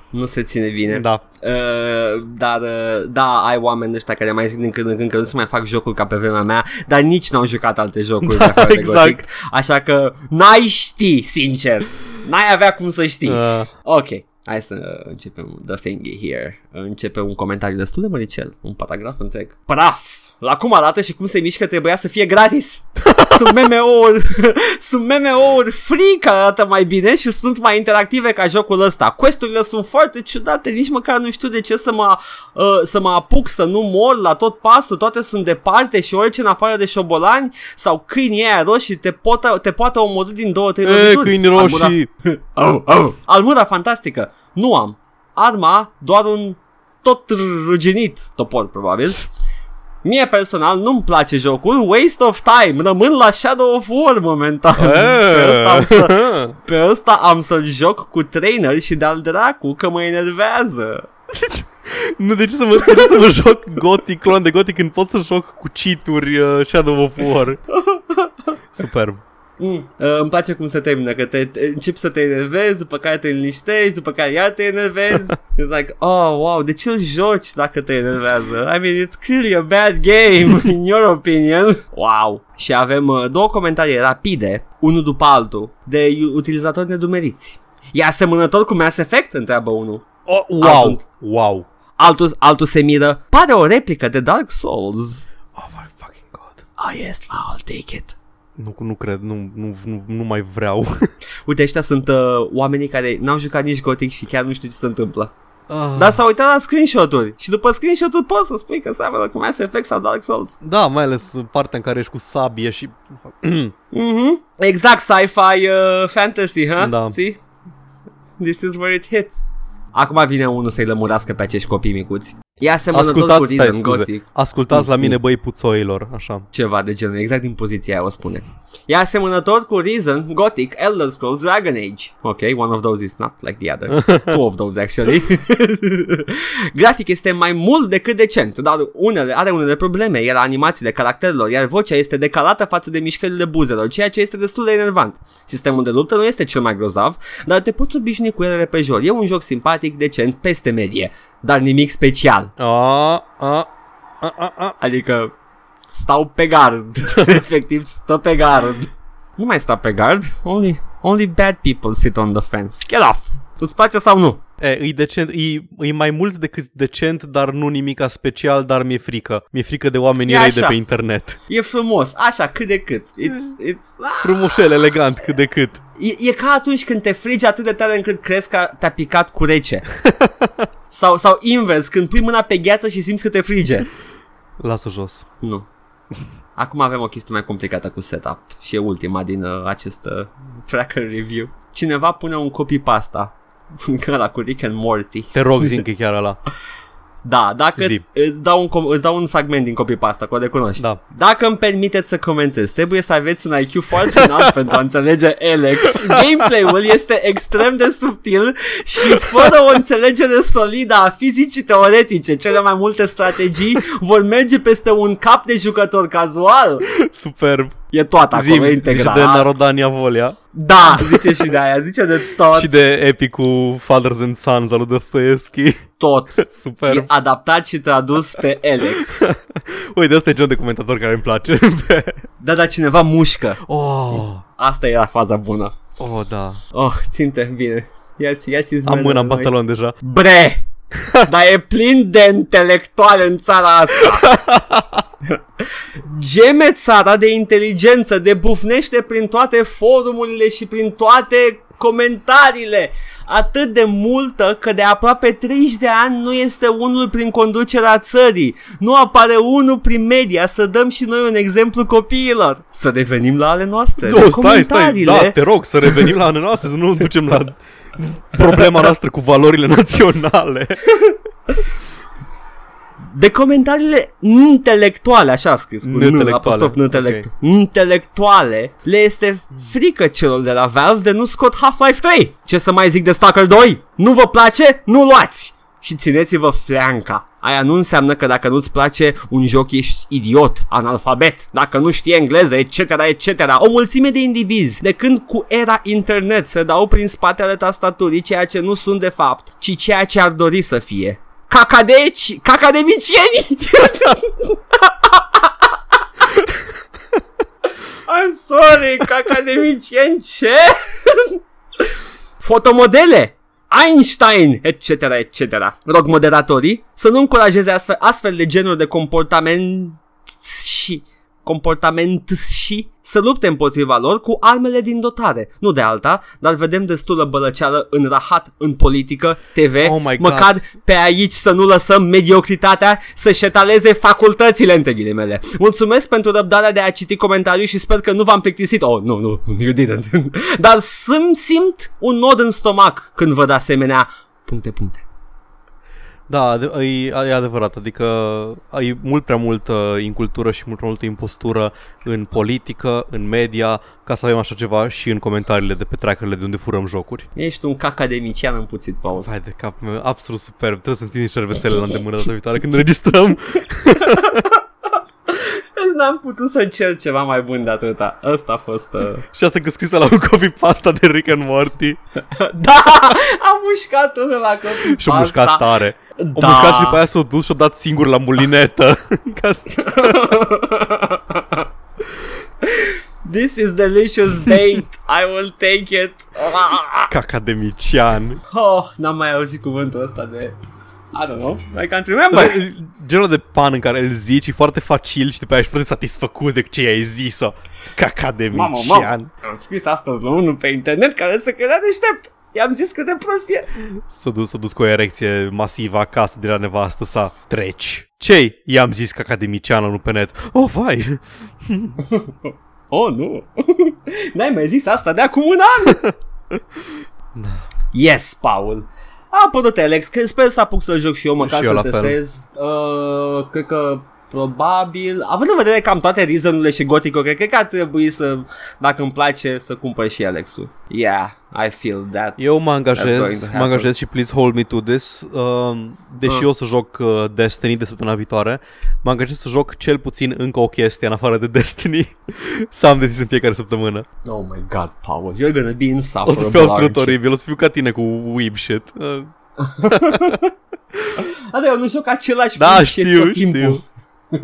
nu se ține bine. da. Uh, dar uh, da, ai oameni ăștia care mai zic din când în când că nu se mai fac jocuri ca pe vremea mea, dar nici n-au jucat alte jocuri Da, de afară exact. de Gothic, așa că n-ai ști, sincer. N-ai avea cum să știi. Uh, Ok, hai să începem the thingy here. Începem un comentariu destul de măricel, un paragraf întreg. Praf! La cum arată și cum se mișcă trebuia să fie gratis. sunt MMO-uri, sunt MMO-uri free care arată mai bine și sunt mai interactive ca jocul ăsta. Questurile sunt foarte ciudate, nici măcar nu știu de ce să mă, uh, să mă apuc să nu mor la tot pasul, toate sunt departe și orice în afară de șobolani sau câinii aia roșii te, pot, te poate omorâ din două, trei e, lovituri. câini Armura roșii. Oh, oh. Armura fantastică. Nu am. Arma, doar un tot ruginit topor, probabil. Mie personal nu-mi place jocul, waste of time, rămân la Shadow of War momentan. Pe ăsta am, să, pe ăsta am să-l joc cu trainer și de-al dracu că mă enervează. Nu, de ce să mă, de ce să mă joc Gothic, clon de Gothic când pot să joc cu cheat-uri uh, Shadow of War? Superb. Mm. Uh, îmi place cum se termină, că te, te, începi să te enervezi, după care te liniștești, după care iar te enervezi. It's like, oh, wow, de ce îl joci dacă te enervează? I mean, it's clearly a bad game, in your opinion. Wow. Și avem uh, două comentarii rapide, unul după altul, de u- utilizatori nedumeriți. E asemănător cu Mass Effect? Întreabă unul. Oh, wow, Altul- wow. Altul, altul se miră. Pare o replică de Dark Souls. Oh my fucking god. Oh, yes, I'll take it. Nu, nu cred, nu, nu, nu, nu mai vreau. Uite, ăștia sunt uh, oamenii care n-au jucat nici Gothic și chiar nu știu ce se întâmplă. Ah. Dar s-au uitat la screenshot-uri și după screenshot-uri poți să spui că seamănă cu Mass Effect sau Dark Souls. Da, mai ales partea în care ești cu sabie și... Mhm. Exact, sci-fi uh, fantasy, huh? Da. See? This is where it hits. Acum vine unul să-i lămurească pe acești copii micuți. E asemănător cu Ascultați, stai, Reason scuze. Gothic. Ascultați la mine, băi, puțoilor, așa. Ceva de genul, exact din poziția aia o spune. E asemănător cu Reason, Gothic, Elder Scrolls, Dragon Age. Ok, one of those is not like the other. Two of those, actually. Grafic este mai mult decât decent, dar unele, are unele probleme, iar animațiile caracterelor, iar vocea este decalată față de mișcările buzelor, ceea ce este destul de enervant. Sistemul de luptă nu este cel mai grozav, dar te poți obișnui cu ele repejor. E un joc simpatic, decent, peste medie, dar nimic special. A, a, a, a, a. Adică stau pe gard. Efectiv, stă pe gard. Nu mai sta pe gard. Only, only bad people sit on the fence. Get off! Îți place sau nu? E, e, decent, e, e mai mult decât decent, dar nu nimica special, dar mi-e frică. Mi-e frică de oamenii E răi de așa. pe internet. E frumos, așa, cât de cât. It's, it's, ah. Frumușel, elegant, cât de cât. e, e ca atunci când te frigi atât de tare încât crezi că te-a picat cu rece. sau, sau invers, când pui mâna pe gheață și simți că te frige. Lasă jos. Nu. Acum avem o chestie mai complicată cu setup și e ultima din uh, acest uh, tracker review. Cineva pune un copy-pasta ăla cu Rick and Morty. Te rog, zi că e chiar ăla. Da, dacă Zi. îți, îți, dau un, com- îți dau un fragment din copy-pasta, că o recunoști. Da. Dacă îmi permiteți să comentez, trebuie să aveți un IQ foarte înalt pentru a înțelege Alex. Gameplay-ul este extrem de subtil și fără o înțelegere solidă a fizicii teoretice, cele mai multe strategii vor merge peste un cap de jucător cazual. Superb. E toată acolo, Zim, e zice integral. de Narodania Volia Da, zice și de aia, zice de tot, și de epicul Fathers and Sons al lui Dostoevski. Tot. Superb. E adaptat și tradus pe Alex. Uite, ăsta e genul de comentator care îmi place. Da, dar cineva mușcă. oh, Asta era faza bună. oh, da. Oh, ținte, bine. Ia-ți, ia-ți Am mâna în pantalon deja. Bre! Dar e plin de intelectuale în țara asta. Geme țara de inteligență, de bufnește prin toate forumurile și prin toate comentariile. Atât de multă că de aproape 30 de ani nu este unul prin conducerea țării. Nu apare unul prin media să dăm și noi un exemplu copiilor. Să revenim la ale noastre. Oh, stai, stai, Comentariile- da, te rog să revenim la ale noastre, să nu ducem la problema noastră cu valorile naționale. De comentariile intelectuale, așa a scris, cu N, Intelectuale, apostrof N, intelect, intelectuale, le este frică celor de la Valve de nu scot Half-Life 3. Ce să mai zic de Stalker 2? Nu vă place? Nu luați! Și țineți-vă flanca. Aia nu înseamnă că dacă nu-ți place un joc ești idiot, analfabet, dacă nu știi engleză, etc., etc. O mulțime de indivizi, de când cu era internet se dau prin spatele tastaturii ceea ce nu sunt de fapt, ci ceea ce ar dori să fie cacadeci, cacademicieni. I'm sorry, cacademicieni, ce? Fotomodele, Einstein, etc., etc. Rog moderatorii să nu încurajeze astfel, astfel de genuri de comportament și comportament și să lupte împotriva lor cu armele din dotare. Nu de alta, dar vedem destulă bălăceală în rahat, în politică, TV, Oh my God. măcar pe aici să nu lăsăm mediocritatea să-și etaleze facultățile între ghilimele. Mulțumesc pentru răbdarea de a citi comentariul și sper că nu v-am plictisit. Oh, nu, nu, you didn't. Dar să-mi simt un nod în stomac când văd asemenea puncte, puncte. Da, de- e, e adevărat, adică e mult prea multă incultură și mult prea multă impostură în politică, în media, ca să avem așa ceva și în comentariile de pe trackerele de unde furăm jocuri. Ești un cacademician împuțit, Paul. Vai de cap meu, absolut superb. Trebuie să-mi țin niște șervețele la îndemână data viitoare când înregistrăm. Deci n-am putut să cer ceva mai bun de atâta. Ăsta a fost... Uh... și asta că scrisă la un copy pasta de Rick and Morty da! Am mușcat unul la copii și-o mușcat tare. O Da. mușcat și după aia s-a dus și-o dat singur la mulinetă. Ca să... This is delicious bait. I will take it. Cacademician. Oh, n-am mai auzit cuvântul ăsta de... I don't know. I can't remember. Genul de pan în care îl zici e foarte facil și după aia ești foarte satisfăcut de ce ai zis-o. Mamă, Cacademician. mamă. Am scris astăzi la unul pe internet care se credea deștept. I-am zis cât de prost e. S-a dus, s-a dus cu o erecție masivă acasă de la nevastă sa. Treci. Ce? I-am zis că academiciană, nu pe net. Oh, vai! Oh, nu. N-ai mai zis asta de acum un an. yes, Paul. A apărut Alex, că sper să apuc să joc și eu măcar Și eu să la fel. testez. Uh, cred că probabil, având în vedere că am toate reason și Gothic, cred că ar trebui să, dacă îmi place, să cumpăr și Alex-ul. Yeah, I feel that. Eu mă That's going angajez, to mă happen. angajez și please hold me to this. Uh, deși Ah. eu o să joc uh, Destiny de săptămâna viitoare, mă angajez să joc cel puțin încă o chestie în afară de Destiny. să am de zis în fiecare săptămână. Oh my god, Paul, you're gonna be O insufferable. să fiu absolut aren't you? oribil, o să fiu ca tine cu weeb shit. Uh, A, da, eu nu joc același Da, film știu, tot timpul. știu.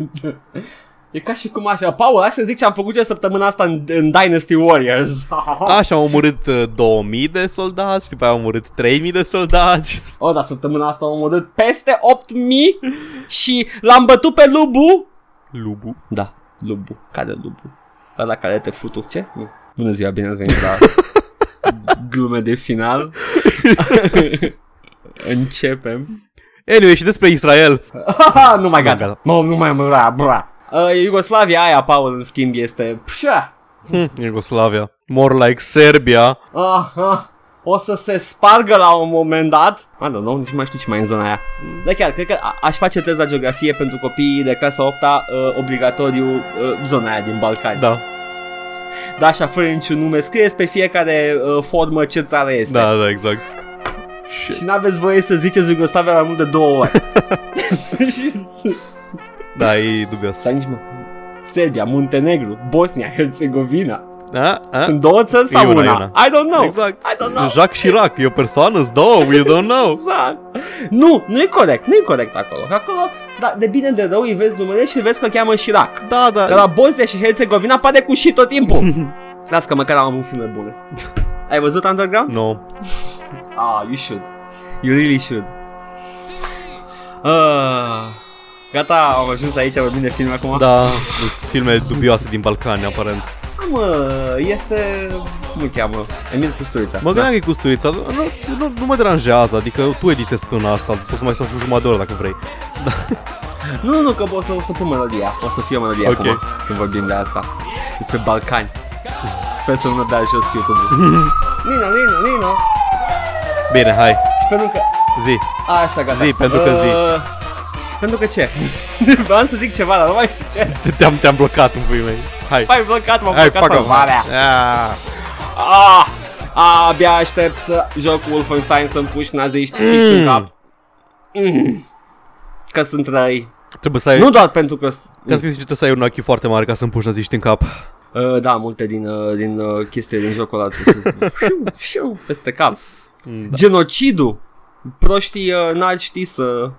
E ca și cum așa, Paul, hai să zic ce am făcut eu săptămâna asta în, în Dynasty Warriors. Așa am omorât uh, 2000 de soldați și după aia am omorât 3000 de soldați. O, da, săptămâna asta am omorât peste 8000 și l-am bătut pe Lubu. Lubu. Da, Lubu. Care Lubu? Ăla care te futu. Ce? Nu. Bună ziua, bine ați venit la glume de final. Începem. Anyway, și despre Israel. nu mai gata. gata. Mă, nu mai bra, bra. Uh, Iugoslavia aia, Paul, în schimb, este... Pșa! Hm, Yugoslavia. More like Serbia. Ah, ah, o să se spargă la un moment dat. I don't know, nici nu mai știu ce mai e în zona aia. Dar chiar, cred că a- aș face test la geografie pentru copiii de clasa 8 uh, obligatoriu uh, zona aia din Balcani. Da, Da, așa, fără niciun nume, scrieți pe fiecare uh, formă ce țară este. da, da, exact. Și Și, n-aveți voie să ziceți Iugoslavia mai mult de două ori. Și s- da, e dubios. Sau nici mă. Serbia, Muntenegru, Bosnia, Herțegovina. A, a? Sunt două țări sau E una, una? e una. I don't know. Exact. I don't know. Jacques Chirac, e o persoană, sunt două, we don't know. Exact. Nu, nu e corect, nu e corect acolo. Că Acolo, da, de bine de rău îi vezi numele și vezi că îl cheamă Chirac. Da, Dar da. la Bosnia și Herțegovina pare cu și tot timpul. Las că măcar am avut filme bune. Ai văzut Underground? No. Ah, you should. You really should. Uh, gata, am ajuns aici, vorbim de filme acum. Da, sunt filme dubioase din Balcani, aparent. Mă, este... cum îl cheamă? Emil Custurița. Mă gândeam că e cu sturița, nu, nu, nu mă deranjează, adică tu editezi până asta, poți să mai stau și o jumătate de oră dacă vrei. Nu, nu, nu, că o să, o să pun melodia. O să fie o melodie Ok. acum, când vorbim de asta. Despre Balcani. Sper să nu dea jos YouTube-ul. Nino, Nino, Nino. Bine, hai, Pentru că... zi. Așa, gata. Zi, pentru că zi. Uh, pentru că ce? Vreau să zic ceva, dar nu mai știu ce. Te-am, te-am blocat în puii mei. Hai. Mai blocat, m-am Hai, blocat facă salvarea. Ah. Ah, ah, abia aștept să joc Wolfenstein să-mi puși naziști fix în cap. Mm. Că sunt răi. Trebuie să ai, Nu doar pentru că... ca să fiu sincer, trebuie să ai un ochi foarte mare ca să-mi puși naziști în cap. Uh, da, multe din, uh, din uh, chestii din jocul ăla să se fiu, fiu, peste cap. Mm, Da. Genocidul. Proștii uh, n-ar ști să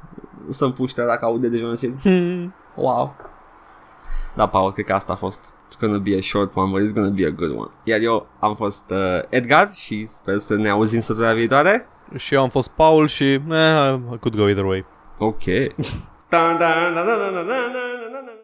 să-mi puște dacă aude de genocid. Hmm. Wow. Da, Paul, cred că asta a fost. It's gonna be a short one, but it's gonna be a good one. Iar eu am fost uh, Edgar și sper să ne auzim săptămâna viitoare. Și eu am fost Paul și eh, I could go either way. Ok.